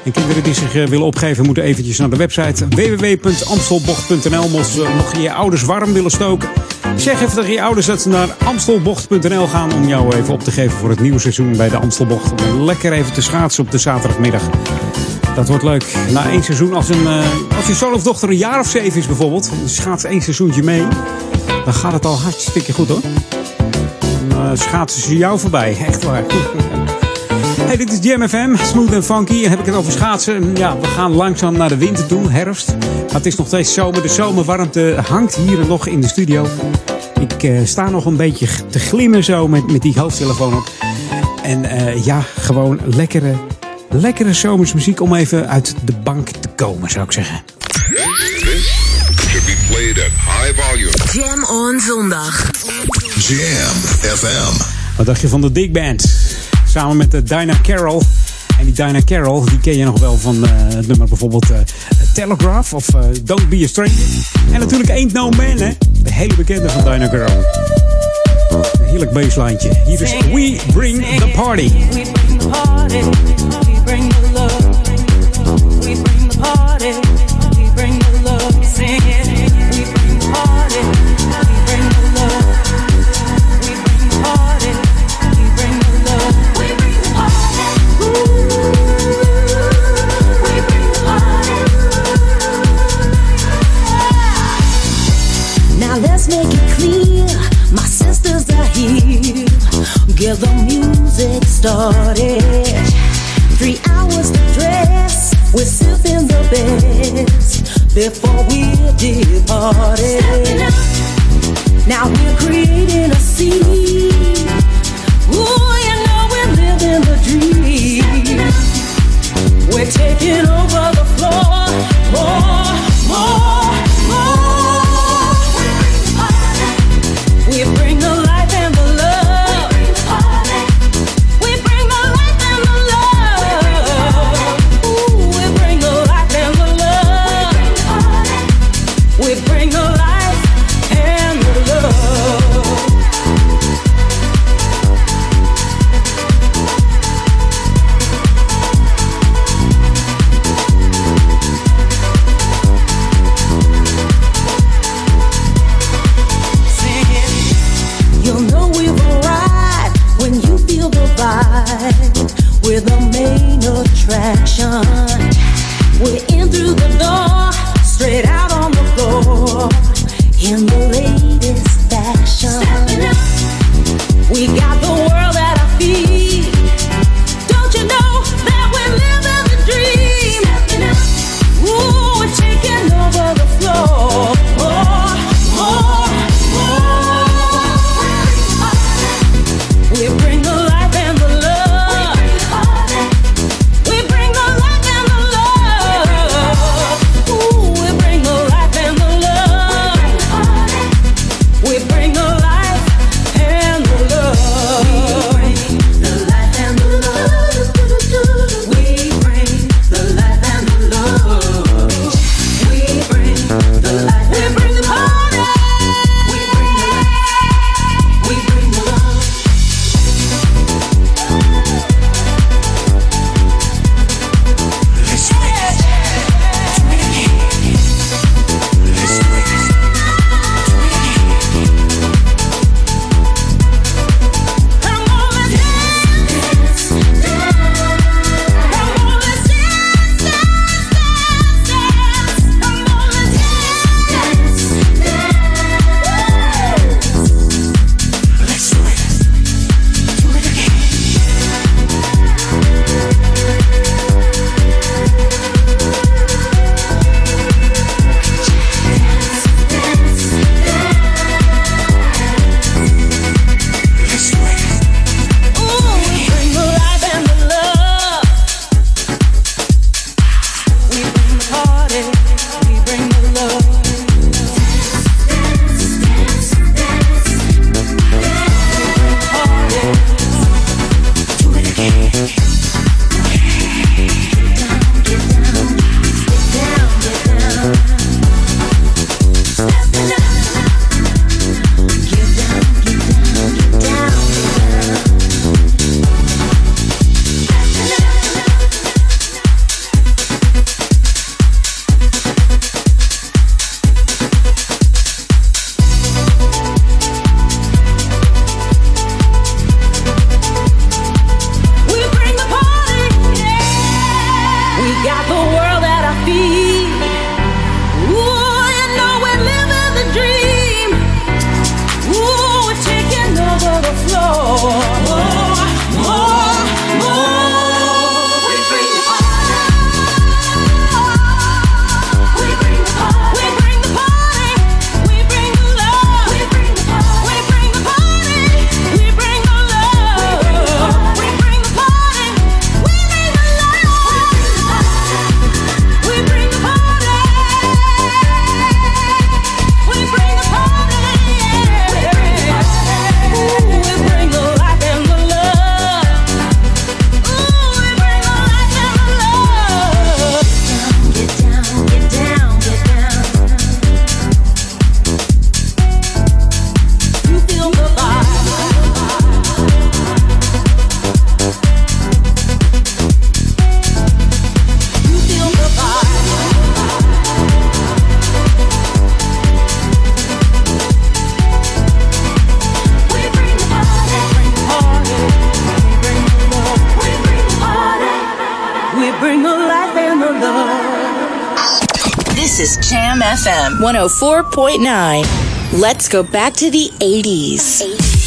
En kinderen die zich uh, willen opgeven, moeten eventjes naar de website www.amstelbocht.nl. Mocht, mocht je je ouders warm willen stoken. Zeg even tegen je ouders dat ze naar amstelbocht.nl gaan om jou even op te geven voor het nieuwe seizoen bij de Amstelbocht. Om lekker even te schaatsen op de zaterdagmiddag. Dat wordt leuk. Na één seizoen, als, een, uh, als je zoon of dochter een jaar of zeven is bijvoorbeeld, schaats één seizoentje mee, dan gaat het al hartstikke goed hoor. Dan schaatsen ze jou voorbij, echt waar. Hey, dit is Jam FM, smooth en funky. En heb ik het over schaatsen. Ja, we gaan langzaam naar de winter toe, herfst. Maar het is nog steeds zomer. De zomerwarmte hangt hier nog in de studio. Ik uh, sta nog een beetje te glimmen zo met, met die hoofdtelefoon op. En uh, ja, gewoon lekkere, lekkere zomersmuziek om even uit de bank te komen, zou ik zeggen. This should be played at high volume. Jam on zondag. Jam FM. Wat dacht je van de Big Band? Samen met de Dinah Carroll. En die Dinah Carroll, die ken je nog wel van uh, het nummer bijvoorbeeld uh, Telegraph of uh, Don't Be a Stranger. En natuurlijk Ain't No Man, hè? De hele bekende van Dinah Carroll. Een heerlijk basslijntje. Hier is We Bring the Party. Started. Three hours to dress, we're sipping the best before we departed. Now we're creating a scene. Ooh, you know we're living the dream. We're taking over and the 104.9. Let's go back to the 80s. 80s.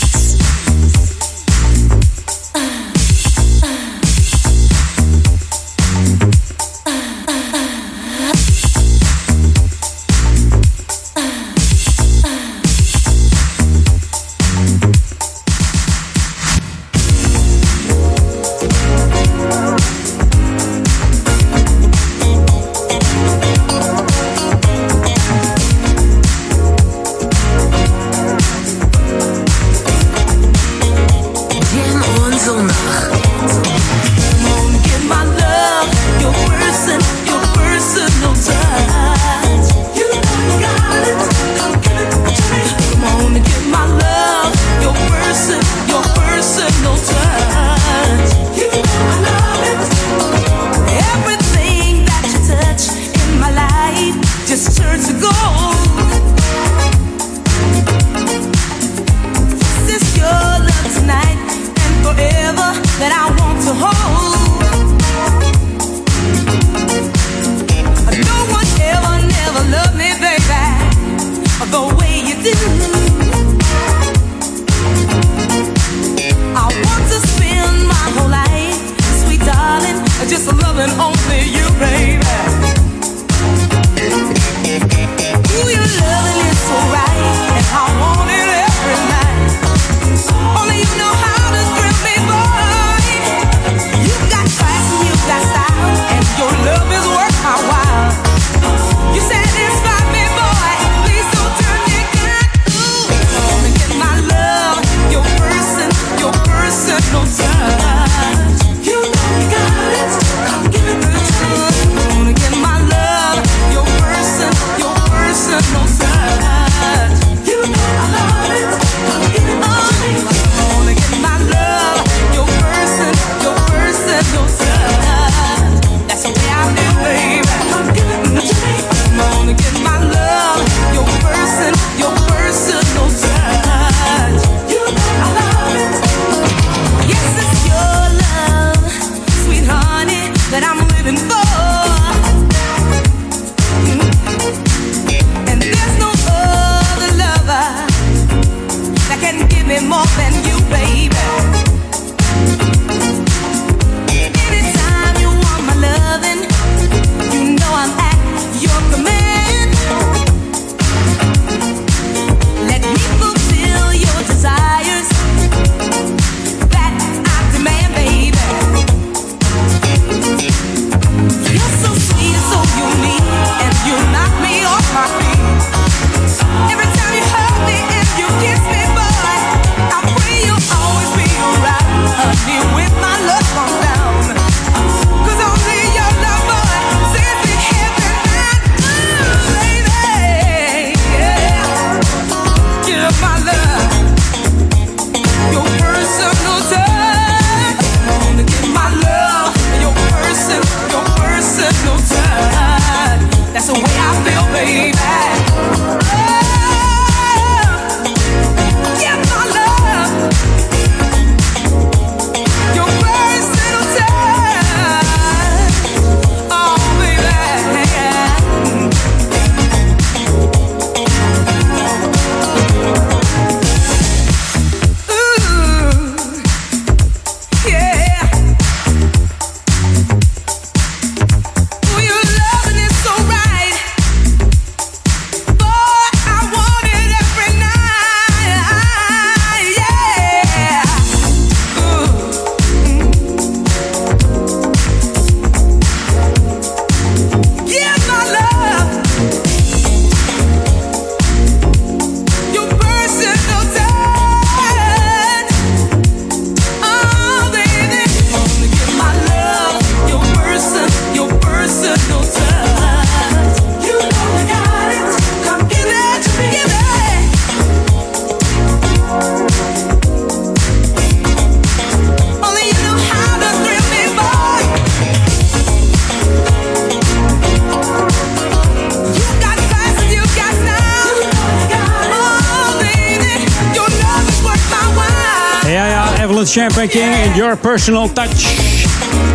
Champagne King en Your Personal Touch.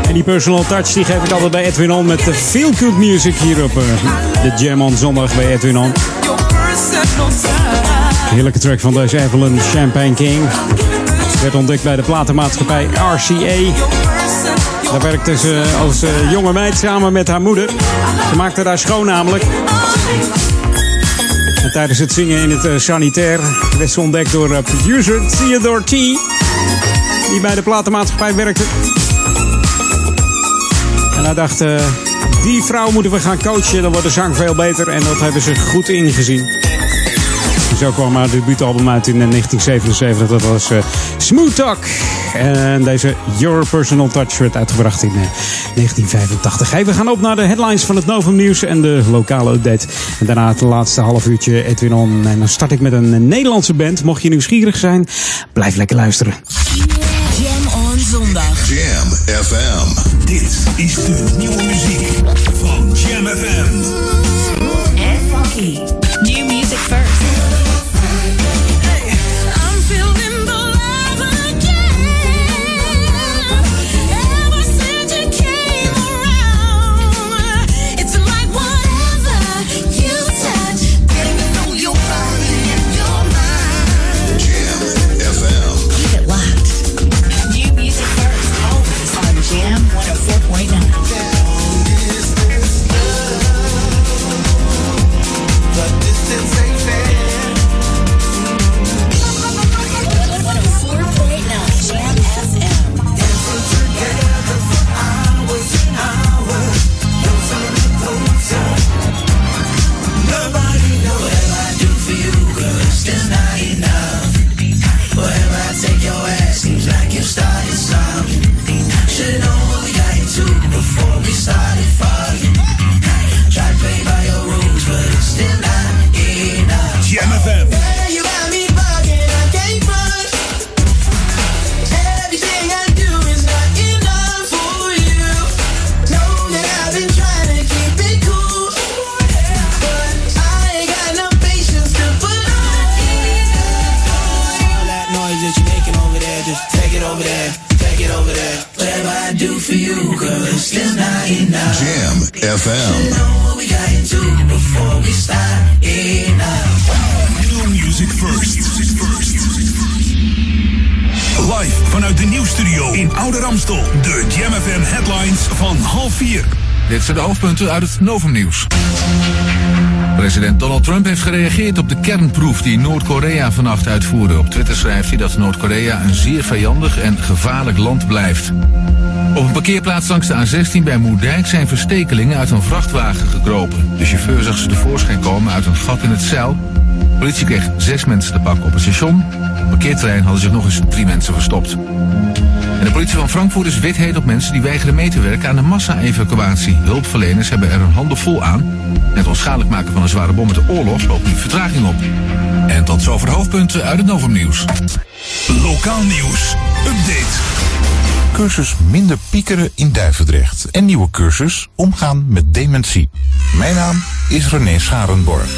En die personal touch die geef ik altijd bij Edwin On met de Feel Good Music hier op eh, de Jam on zondag bij Edwin On. Heerlijke track van deze Evelyn Champagne King. Werd ontdekt bij de platenmaatschappij RCA. Daar werkte ze als eh, jonge meid samen met haar moeder. Ze maakte daar schoon namelijk. En tijdens het zingen in het eh, sanitair werd ze ontdekt door producer Theodore T. Die bij de platenmaatschappij werkte. En hij dacht, eh, die vrouw moeten we gaan coachen. Dan wordt de zang veel beter. En dat hebben ze goed ingezien. En zo kwam haar debuutalbum uit in eh, 1977. Dat was eh, Smooth Talk. En deze Your Personal Touch werd uitgebracht in eh, 1985. Hey, we gaan op naar de headlines van het Novum Nieuws en de lokale update. En daarna het laatste half uurtje Edwin On. En dan start ik met een Nederlandse band. Mocht je nieuwsgierig zijn, blijf lekker luisteren. Jam FM. Dit is de nieuwe muziek van Jam FM. Enough. New music first. Live vanuit de nieuwstudio in Oude Ramstel. De Jam FM headlines van half vier. Dit zijn de hoofdpunten uit het Novumnieuws. President Donald Trump heeft gereageerd op de kernproef die Noord-Korea vannacht uitvoerde. Op Twitter schrijft hij dat Noord-Korea een zeer vijandig en gevaarlijk land blijft. Op een parkeerplaats langs de A16 bij Moerdijk zijn verstekelingen uit een vrachtwagen gekropen. De chauffeur zag ze tevoorschijn komen uit een gat in het zeil. De politie kreeg zes mensen te pakken op het station. Op het parkeerterrein hadden zich nog eens drie mensen verstopt. En de politie van Frankfurt is wit heet op mensen die weigeren mee te werken aan de massa-evacuatie. Hulpverleners hebben er een handen vol aan. Het onschadelijk maken van een zware bom met de oorlog loopt nu vertraging op. En tot zover de hoofdpunten uit het Novumnieuws. Lokaal nieuws. Update. Cursus Minder Piekeren in Duivendrecht. En nieuwe cursus Omgaan met Dementie. Mijn naam is René Scharenborg.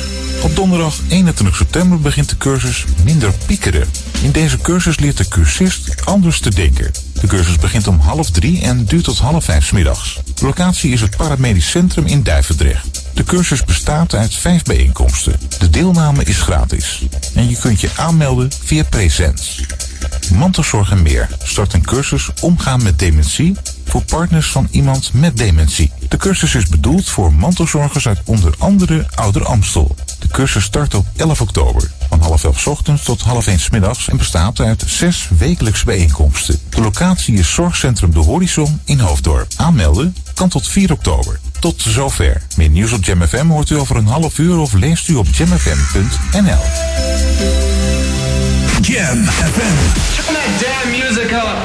Op donderdag 21 september begint de cursus Minder Piekeren. In deze cursus leert de cursist anders te denken. De cursus begint om half drie en duurt tot half vijf middags. Locatie is het Paramedisch Centrum in Duivendrecht. De cursus bestaat uit vijf bijeenkomsten. De deelname is gratis. En je kunt je aanmelden via Presents. Mantelzorg en meer start een cursus Omgaan met dementie voor partners van iemand met dementie. De cursus is bedoeld voor mantelzorgers uit onder andere Ouder Amstel. De cursus start op 11 oktober van half elf ochtends tot half 1 's middags en bestaat uit zes wekelijkse bijeenkomsten. De locatie is Zorgcentrum De Horizon in Hoofddorp. Aanmelden kan tot 4 oktober. Tot zover. Meer nieuws op Jam FM hoort u over een half uur of leest u op jamfm.nl. Jam FM. Turn that damn music up.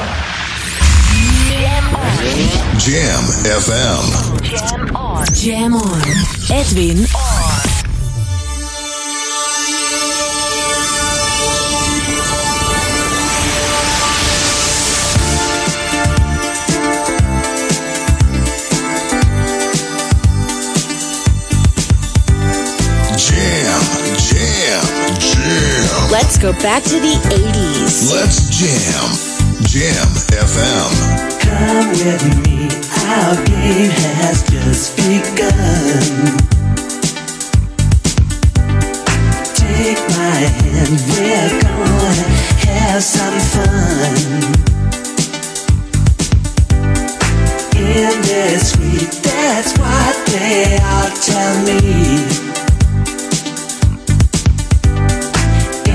Jam FM. Jam on. Jam on. Edwin on. Jam. Let's go back to the 80s. Let's jam. Jam FM. Come with me Our game has just begun. Take my hand, we're gonna have some fun. In this street, that's what they all tell me.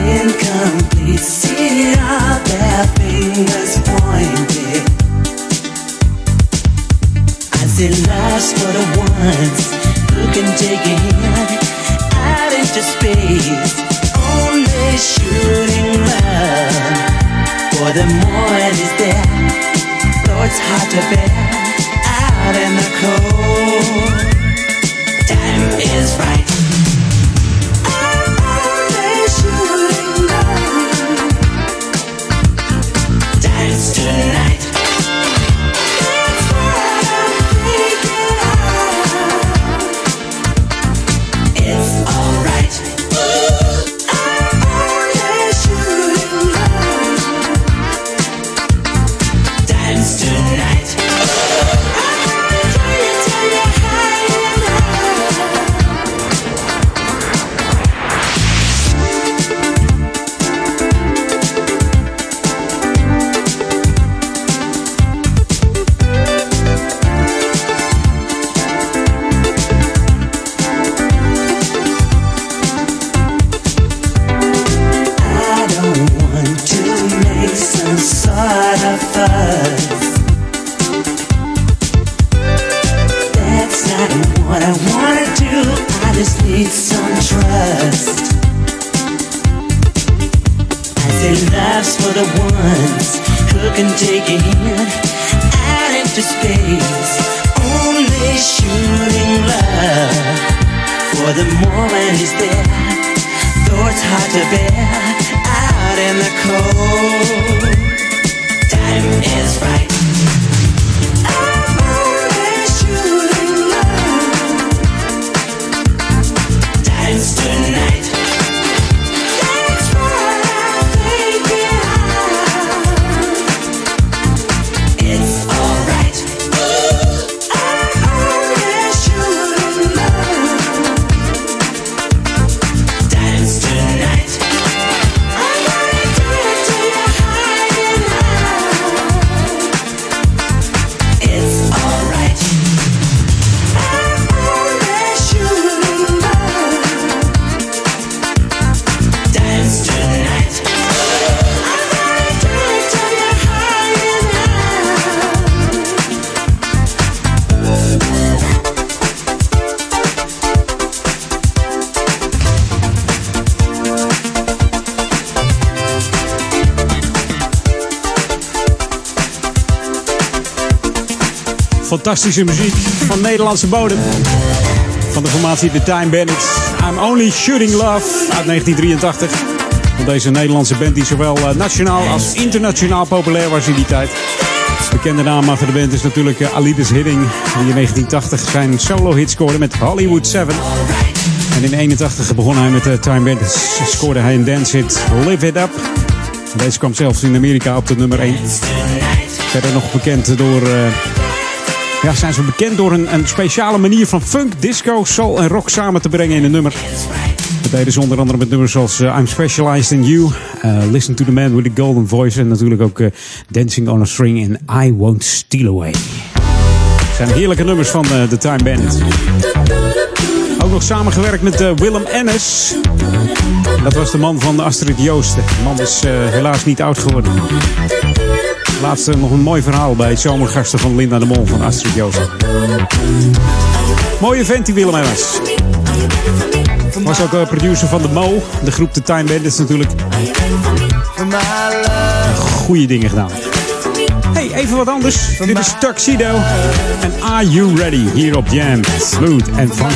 Incomplete, see their fingers pointed. For the ones who can take hand out into space. Only shooting for the is there. Though it's hard to bear out in the cold. Time is right. Fantastische muziek van Nederlandse bodem. Van de formatie The Time Bandits. I'm Only Shooting Love uit 1983. Van deze Nederlandse band die zowel eh, nationaal als internationaal populair was in die tijd. Bekende naam achter de band is natuurlijk eh, Alidus Hidding. Die in 1980 zijn solo-hit scoorde met Hollywood 7. En in 81 begon hij met de Time Bandits. Scoorde hij een dance hit Live It Up. Deze kwam zelfs in Amerika op de nummer 1. Verder nog bekend door... eh, ja, zijn ze bekend door een, een speciale manier van funk, disco, soul en rock samen te brengen in een nummer. Dat deden ze onder andere met nummers zoals eh, I'm Specialized in You, eh, Listen to the Man with the Golden Voice en natuurlijk ook eh, Dancing on a String en I Won't Steal Away. Het zijn heerlijke nummers van The Time Bandits. Ook nog samengewerkt met Willem Ennis. Dat was de man van Astrid Joosten. De man is helaas niet oud geworden. Laatste nog een mooi verhaal bij het zomergasten van Linda de Mol van Astrid Joosten. Mooie vent die Willem Ennis. Was ook eh, producer van de Mo, de groep The Time Bandits natuurlijk. Goeie dingen gedaan. Hey, even wat anders. Dit is Tuxedo. En Are You Ready? Hier op Jam. Smooth and funky.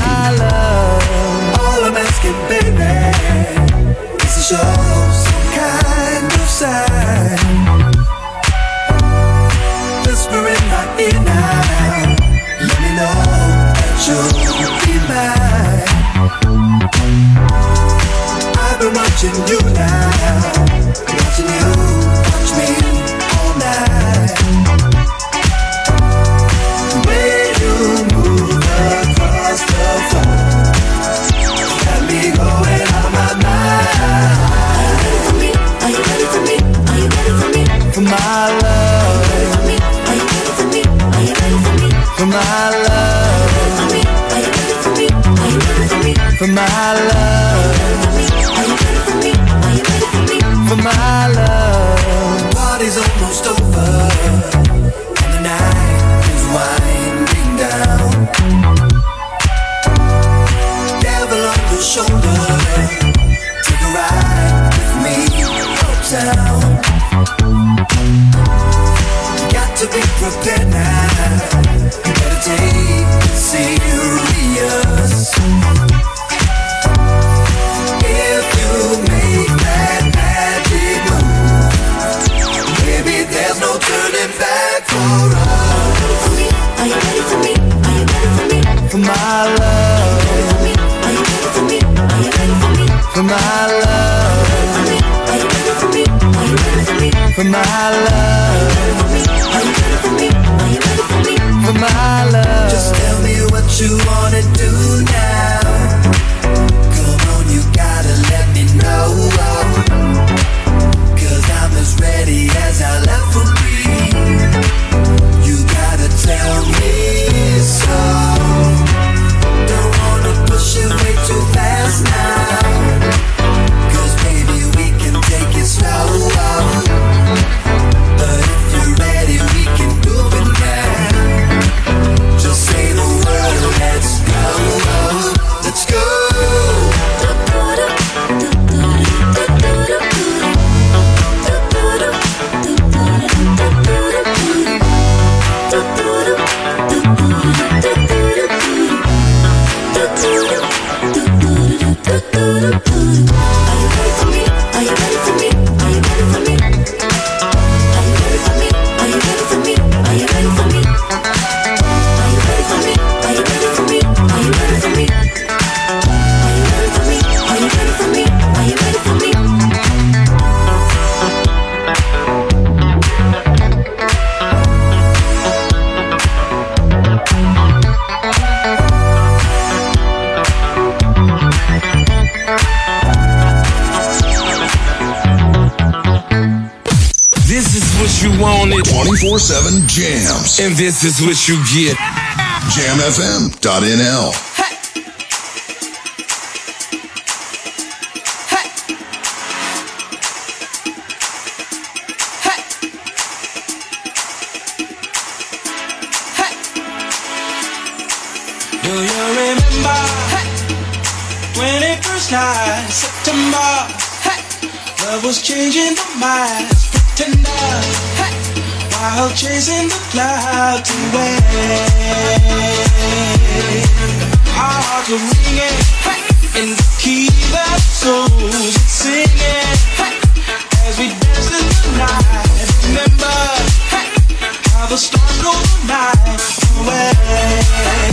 this is what you get. JamFM.nl. night, September. Hey. Love was changing the minds, pretenders while chasing the clouds away. Our hearts are ringing and the key that souls are singing as we dance in the night. Remember how the stars go the night away.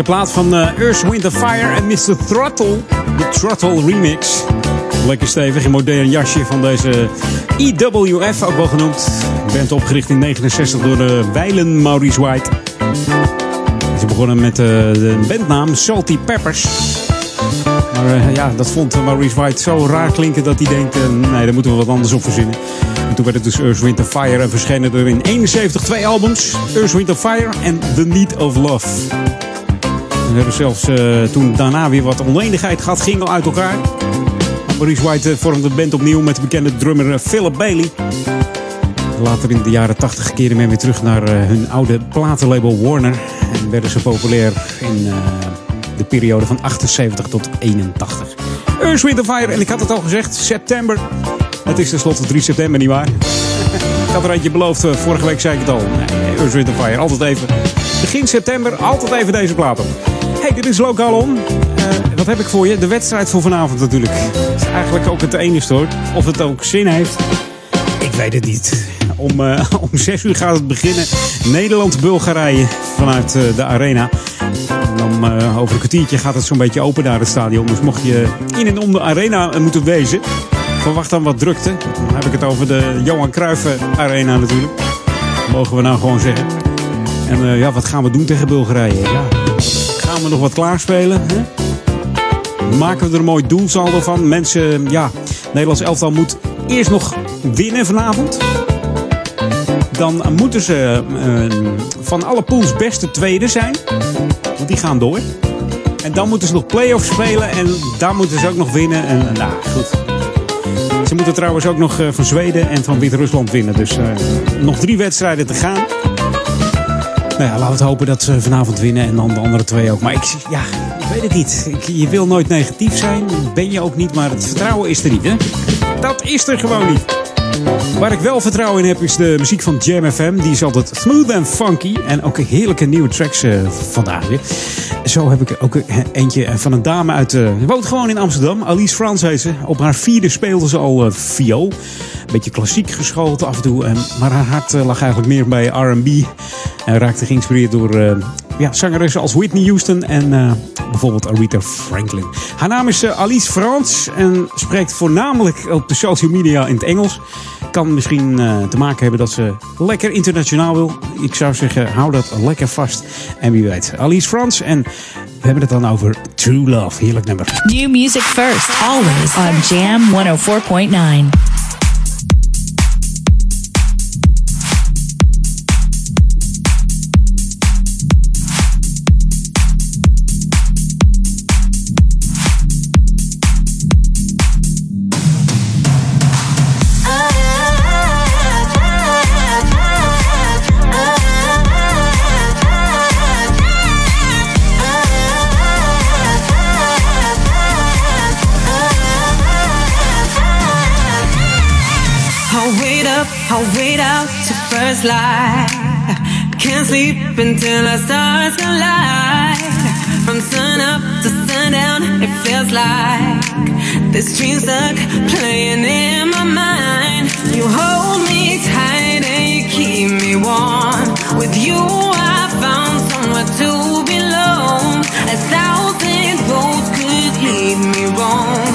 Heerlijke plaat van eh Earth, Wind Fire en Mr. Throttle. De Throttle remix. Lekker stevig in modern jasje van deze EWF, ook wel genoemd. Band opgericht in 69 door de Weilen Maurice White. Ze begonnen met eh, de bandnaam Salty Peppers. Maar eh, ja, dat vond Maurice White zo raar klinken dat hij denkt... eh, nee, daar moeten we wat anders op verzinnen. En toen werd het dus Earth, Wind Fire en verschenen er in 71 twee albums. Earth, Wind Fire en The Need of Love. We hebben zelfs eh, toen daarna weer wat oneenigheid gehad, ging al uit elkaar. Maurice White eh, vormde de band opnieuw met de bekende drummer eh, Philip Bailey. Later in de jaren 80 keerden men weer terug naar hun oude platenlabel Warner. En werden ze populair in de periode van 78 tot 81. Earth, Wind Fire, en ik had het al gezegd, september. Het is tenslotte 3 september, nietwaar? ik had er eentje beloofd, vorige week zei ik het al. Nee, Earth, Fire, altijd even. Begin september, altijd even deze plaat op. Hey, dit is Lokaal On. Eh, wat heb ik voor je? De wedstrijd voor vanavond natuurlijk. Is eigenlijk ook het enige hoor. Of het ook zin heeft. Ik weet het niet. Om, eh, om 6 uur gaat het beginnen. Nederland-Bulgarije vanuit eh, de arena. En dan over een kwartiertje gaat het zo'n beetje open naar het stadion. Dus mocht je in en om de arena moeten wezen, verwacht dan wat drukte. Dan heb ik het over de Johan Cruijff Arena natuurlijk. Mogen we nou gewoon zeggen. En ja, wat gaan we doen tegen Bulgarije? Ja, gaan we nog wat klaarspelen? Hè? Maken we er een mooi doelsaldo van? Mensen, ja, Nederlands elftal moet eerst nog winnen vanavond. Dan moeten ze eh, van alle pools beste tweede zijn. Want die gaan door. En dan moeten ze nog play-offs spelen. En daar moeten ze ook nog winnen. En nou, goed. Ze moeten trouwens ook nog eh, van Zweden en van Wit-Rusland winnen. Dus eh, nog drie wedstrijden te gaan. Nou laten we hopen dat ze vanavond winnen en dan de andere twee ook. Maar ik, ja, ik weet het niet. Je wil nooit negatief zijn. Ben je ook niet, maar het vertrouwen is er niet, hè? Dat is er gewoon niet. Waar ik wel vertrouwen in heb is de muziek van Jam FM. Die is altijd smooth en funky. En ook heerlijke nieuwe tracks eh, vandaag weer. Zo heb ik ook een- eentje van een dame uit... eh woont gewoon in Amsterdam. Alice Frans heet ze. Op haar vierde speelde ze al eh, viool. Beetje klassiek geschoold af en toe. En, maar haar hart eh, lag eigenlijk meer bij R&B. En raakte geïnspireerd door eh, ja, zangeressen als Whitney Houston en eh, bijvoorbeeld Aretha Franklin. Haar naam is Alice Frans en spreekt voornamelijk op de social media in het Engels. Kan misschien te maken hebben dat ze lekker internationaal wil. Ik zou zeggen, hou dat lekker vast. En wie weet, Alice Frans. En we hebben het dan over True Love. Heerlijk nummer. New music first, always on Jam 104.9. wait out to first light. Can't sleep until the stars collide. From sun up to sundown, it feels like this dream stuck playing in my mind. You hold me tight and you keep me warm. With you, I found somewhere to belong. A thousand roads could lead me wrong,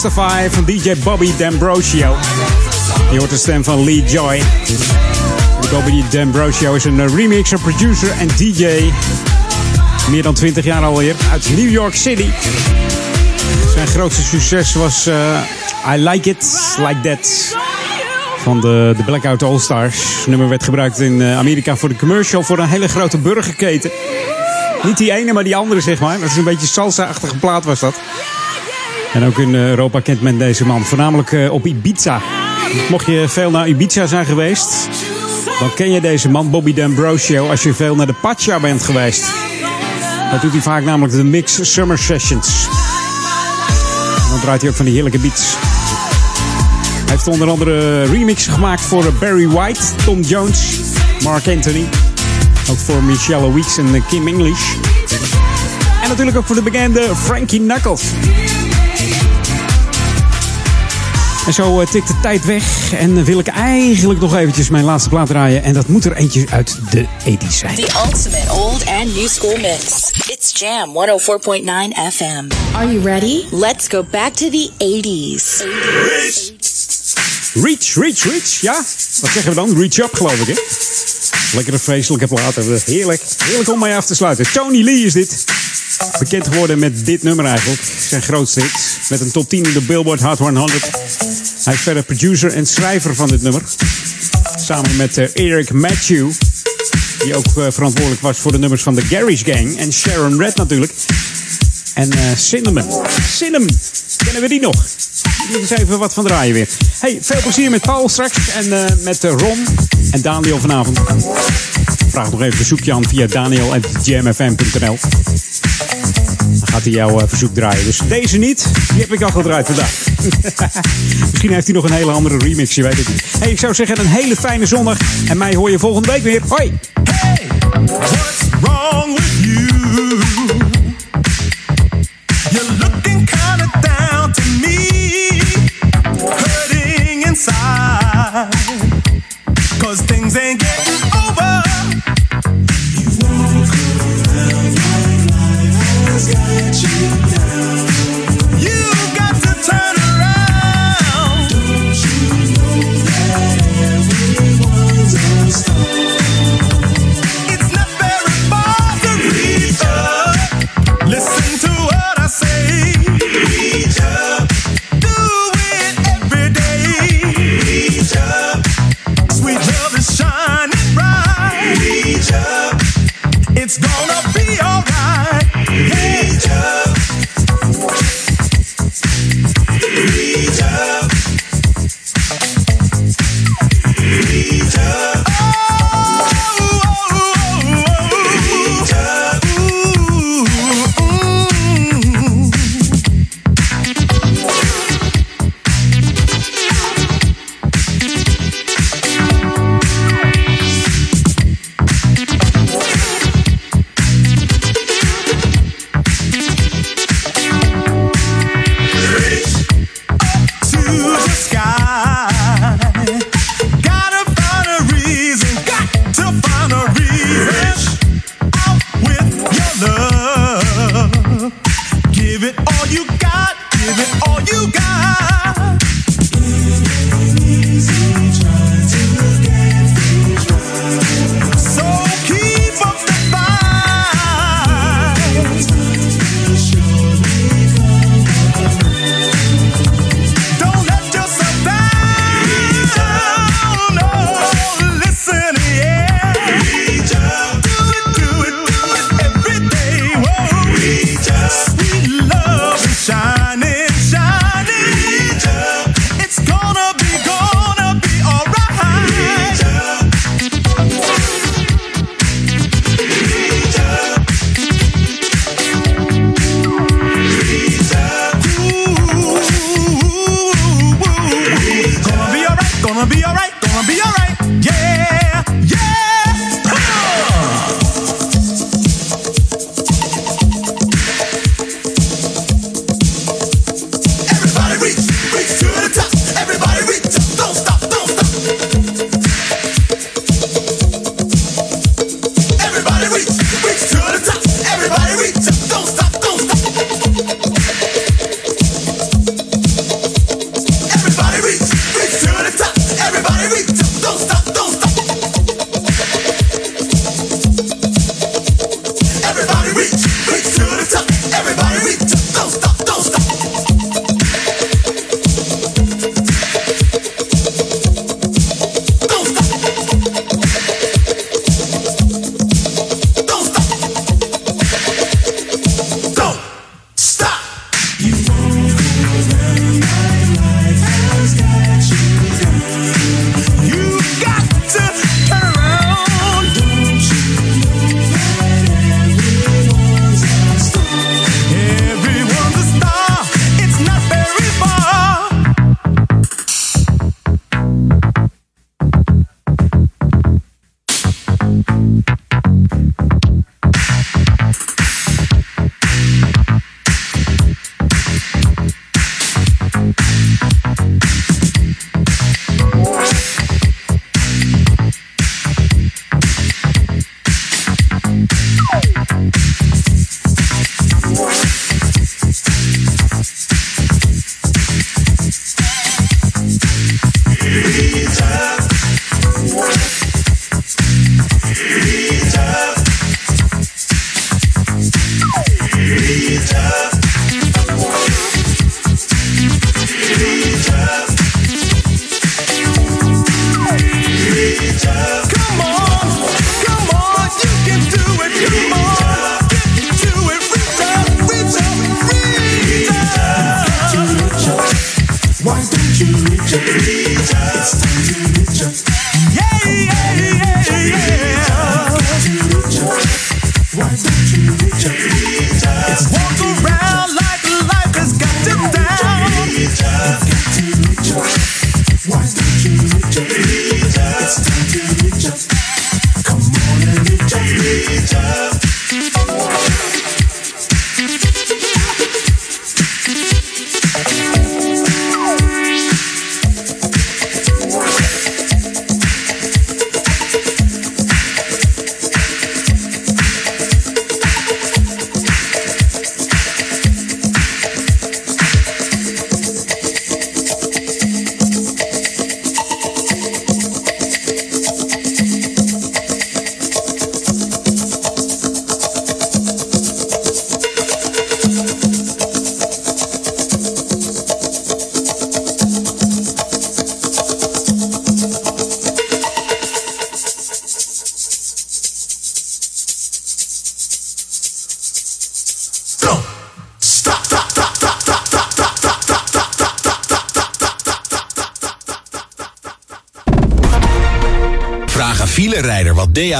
Testify van DJ Bobby D'Ambrosio. Je hoort de stem van Lee Joy. Bobby D'Ambrosio is een remixer, producer en DJ. Meer dan 20 jaar alweer. Uit New York City. Zijn grootste succes was uh, I Like It Like That. Van de, de Blackout All Stars. Het nummer werd gebruikt in eh, Amerika voor de commercial voor een hele grote burgerketen. Niet die ene, maar die andere, zeg maar. Dat is een beetje salsa-achtige plaat was dat. En ook in Europa kent men deze man. Voornamelijk uh, op Ibiza. Mocht je veel naar Ibiza zijn geweest, dan ken je deze man, Bobby D'Ambrosio, als je veel naar de Pacha bent geweest. Dat doet hij vaak namelijk de Mix Summer Sessions. Dan draait hij ook van die heerlijke beats. Hij heeft onder andere remixen gemaakt voor Barry White, Tom Jones, Mark Anthony. Ook voor Michelle Weeks en Kim English. En natuurlijk ook voor de bekende Frankie Knuckles. En zo tikt de tijd weg. En wil ik eigenlijk nog eventjes mijn laatste plaat draaien. En dat moet er eentje uit de 80s zijn. The ultimate old and new school mix. It's Jam 104.9 FM. Are you ready? Let's go back to the 80s. Reach, reach, reach. Ja, wat zeggen we dan? Reach up, geloof ik, hè? Lekkere vreselijke platen. Heerlijk. Heerlijk om mee af te sluiten. Tony Lee is dit. Bekend geworden met dit nummer eigenlijk. Zijn grootste hit. Met een top 10 in de Billboard Hot 100. Hij is verder producer en schrijver van dit nummer. Samen met uh, Eric Matthew. Die ook uh, verantwoordelijk was voor de nummers van de Garage Gang. En Sharon Red natuurlijk. En uh, Cinnamon. Cinnamon. Kennen we die nog? Hier eens even wat van draaien weer. Hey, veel plezier met Paul straks. En met Ron en Daniel vanavond. Vraag nog even een verzoekje aan via daniel.jamfm.nl Dan gaat hij jouw verzoek draaien. Dus deze niet, die heb ik al gedraaid vandaag. Misschien heeft hij nog een hele andere remix, je weet het niet. Hey, ik zou zeggen een hele fijne zondag. En mij hoor je volgende week weer. Hoi! Hey, what's wrong with you? Things ain't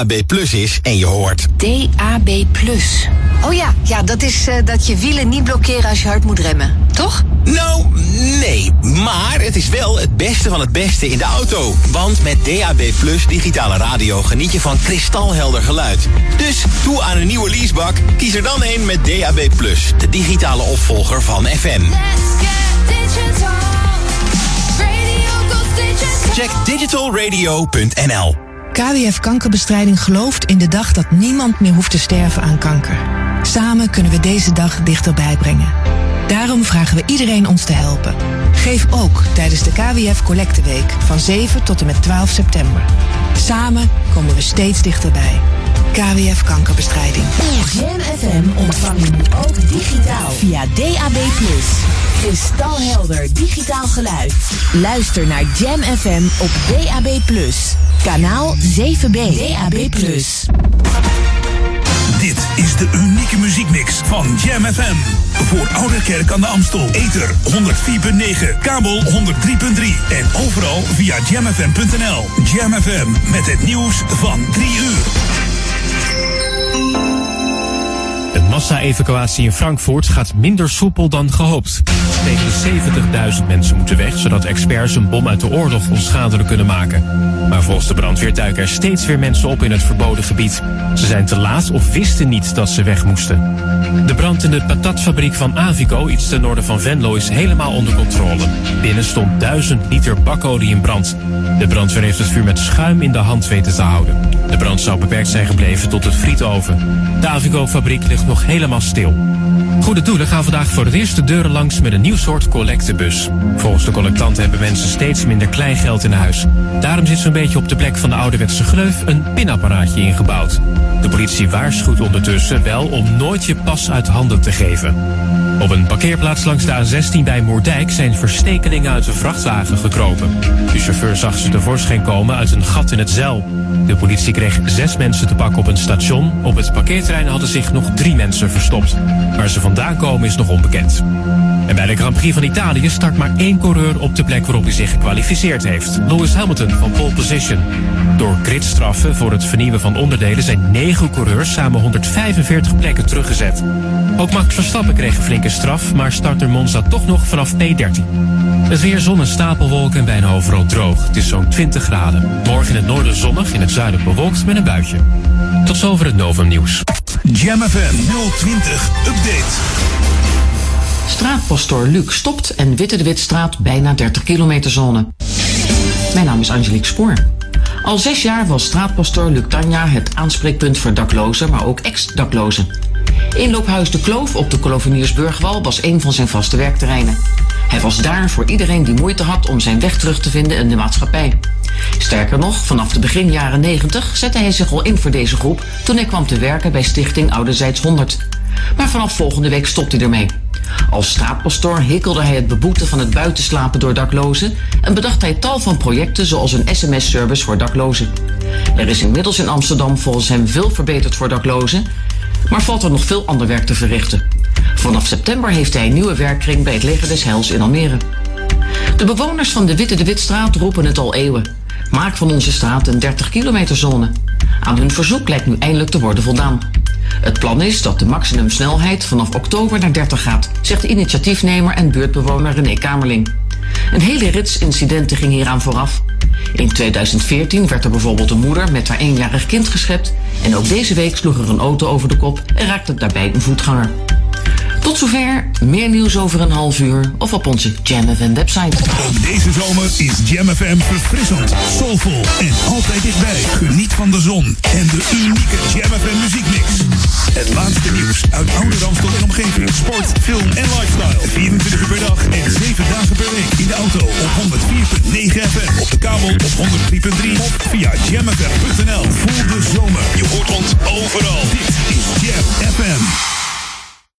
DAB Plus is en je hoort. DAB+. Oh ja, ja dat is eh, dat je wielen niet blokkeren als je hard moet remmen, toch? Nou, nee. Maar het is wel het beste van het beste in de auto. Want met DAB Plus digitale radio geniet je van kristalhelder geluid. Dus toe aan een nieuwe leasebak. Kies er dan een met DAB Plus, de digitale opvolger van FM. Check digitalradio.nl. KWF Kankerbestrijding gelooft in de dag dat niemand meer hoeft te sterven aan kanker. Samen kunnen we deze dag dichterbij brengen. Daarom vragen we iedereen ons te helpen. Geef ook tijdens de KWF Collecteweek van 7 tot en met 12 september. Samen komen we steeds dichterbij. KWF Kankerbestrijding. Jam FM ontvang je nu ook digitaal via DAB+. Kristalhelder digitaal geluid. Luister naar Jam FM op DAB+. Kanaal 7B. DAB+. Dit is de unieke muziekmix van Jam FM. Voor Oude Kerk aan de Amstel. Ether 104.9, kabel 103.3 en overal via jamfm.nl. Jam FM met het nieuws van 3 uur. Massa-evacuatie in Frankfurt gaat minder soepel dan gehoopt. Tegen de 70.000 mensen moeten weg, zodat experts een bom uit de oorlog onschadelijk kunnen maken. Maar volgens de brandweer duiken er steeds weer mensen op in het verboden gebied. Ze zijn te laat of wisten niet dat ze weg moesten. De brand in de patatfabriek van Avico, iets ten noorden van Venlo, is helemaal onder controle. Binnen stond 1000 liter bakolie in brand. De brandweer heeft het vuur met schuim in de hand weten te houden. De brand zou beperkt zijn gebleven tot het frietoven. De Avico-fabriek ligt nog helemaal stil. Goede doelen gaan vandaag voor het eerst de deuren langs met een nieuw soort collectebus. Volgens de collectanten hebben mensen steeds minder kleingeld in huis. Daarom zit zo'n beetje op de plek van de ouderwetse gleuf een pinapparaatje ingebouwd. De politie waarschuwt ondertussen wel om nooit je pas uit handen te geven. Op een parkeerplaats langs de A16 bij Moerdijk zijn verstekelingen uit een vrachtwagen gekropen. De chauffeur zag ze tevoorschijn komen uit een gat in het zeil. De politie kreeg zes mensen te pakken op een station. Op het parkeerterrein hadden zich nog drie mensen verstopt. Waar ze vandaan komen is nog onbekend. En bij de Grand Prix van Italië start maar één coureur op de plek waarop hij zich gekwalificeerd heeft. Lewis Hamilton van pole position. Door gridstraffen voor het vernieuwen van onderdelen zijn negen coureurs samen 145 plekken teruggezet. Ook Max Verstappen kreeg een flinke straf, maar starter Monza toch nog vanaf P13. Het weer zon en stapelwolken en bijna overal droog. Het is zo'n 20 graden. Morgen in het noorden zonnig, in het zuiden bewolkt met een buitje. Tot zover het Novum nieuws. Jam FM 020 Update. Straatpastoor Luc stopt en Witte de Witstraat bijna 30 kilometer zone. Mijn naam is Angelique Spoor. Al zes jaar was straatpastoor Luc Tanja het aanspreekpunt voor daklozen, maar ook ex-daklozen. Inloophuis De Kloof op de Koloveniersburgwal was een van zijn vaste werkterreinen. Hij was daar voor iedereen die moeite had om zijn weg terug te vinden in de maatschappij. Sterker nog, vanaf de begin jaren 90 zette hij zich al in voor deze groep toen hij kwam te werken bij Stichting Ouderzijds 100. Maar vanaf volgende week stopt hij ermee. Als straatpastoor hikkelde hij het beboeten van het buitenslapen door daklozen en bedacht hij tal van projecten zoals een sms-service voor daklozen. Er is inmiddels in Amsterdam volgens hem veel verbeterd voor daklozen, maar valt er nog veel ander werk te verrichten. Vanaf september heeft hij een nieuwe werkkring bij het Leger des Heils in Almere. De bewoners van de Witte de Witstraat roepen het al eeuwen. Maak van onze straat een 30 kilometer zone. Aan hun verzoek lijkt nu eindelijk te worden voldaan. Het plan is dat de maximumsnelheid vanaf oktober naar 30 gaat, zegt initiatiefnemer en buurtbewoner René Kamerling. Een hele rits incidenten ging hieraan vooraf. In 2014 werd er bijvoorbeeld een moeder met haar eenjarig kind geschept en ook deze week sloeg er een auto over de kop en raakte daarbij een voetganger. Tot zover, meer nieuws over een half uur of op onze Jam FM website. Ook deze zomer is Jam FM verfrissend, soulvol en altijd dichtbij. Geniet van de zon en de unieke Jam FM muziekmix. Het laatste nieuws uit oude Ramstel en omgeving. Sport, film en lifestyle. 24 uur per dag en 7 dagen per week. In de auto op 104.9 FM. Op de kabel op 103.3 of via jamfm.nl. Voel de zomer. Je hoort ons overal. Dit is Jam FM.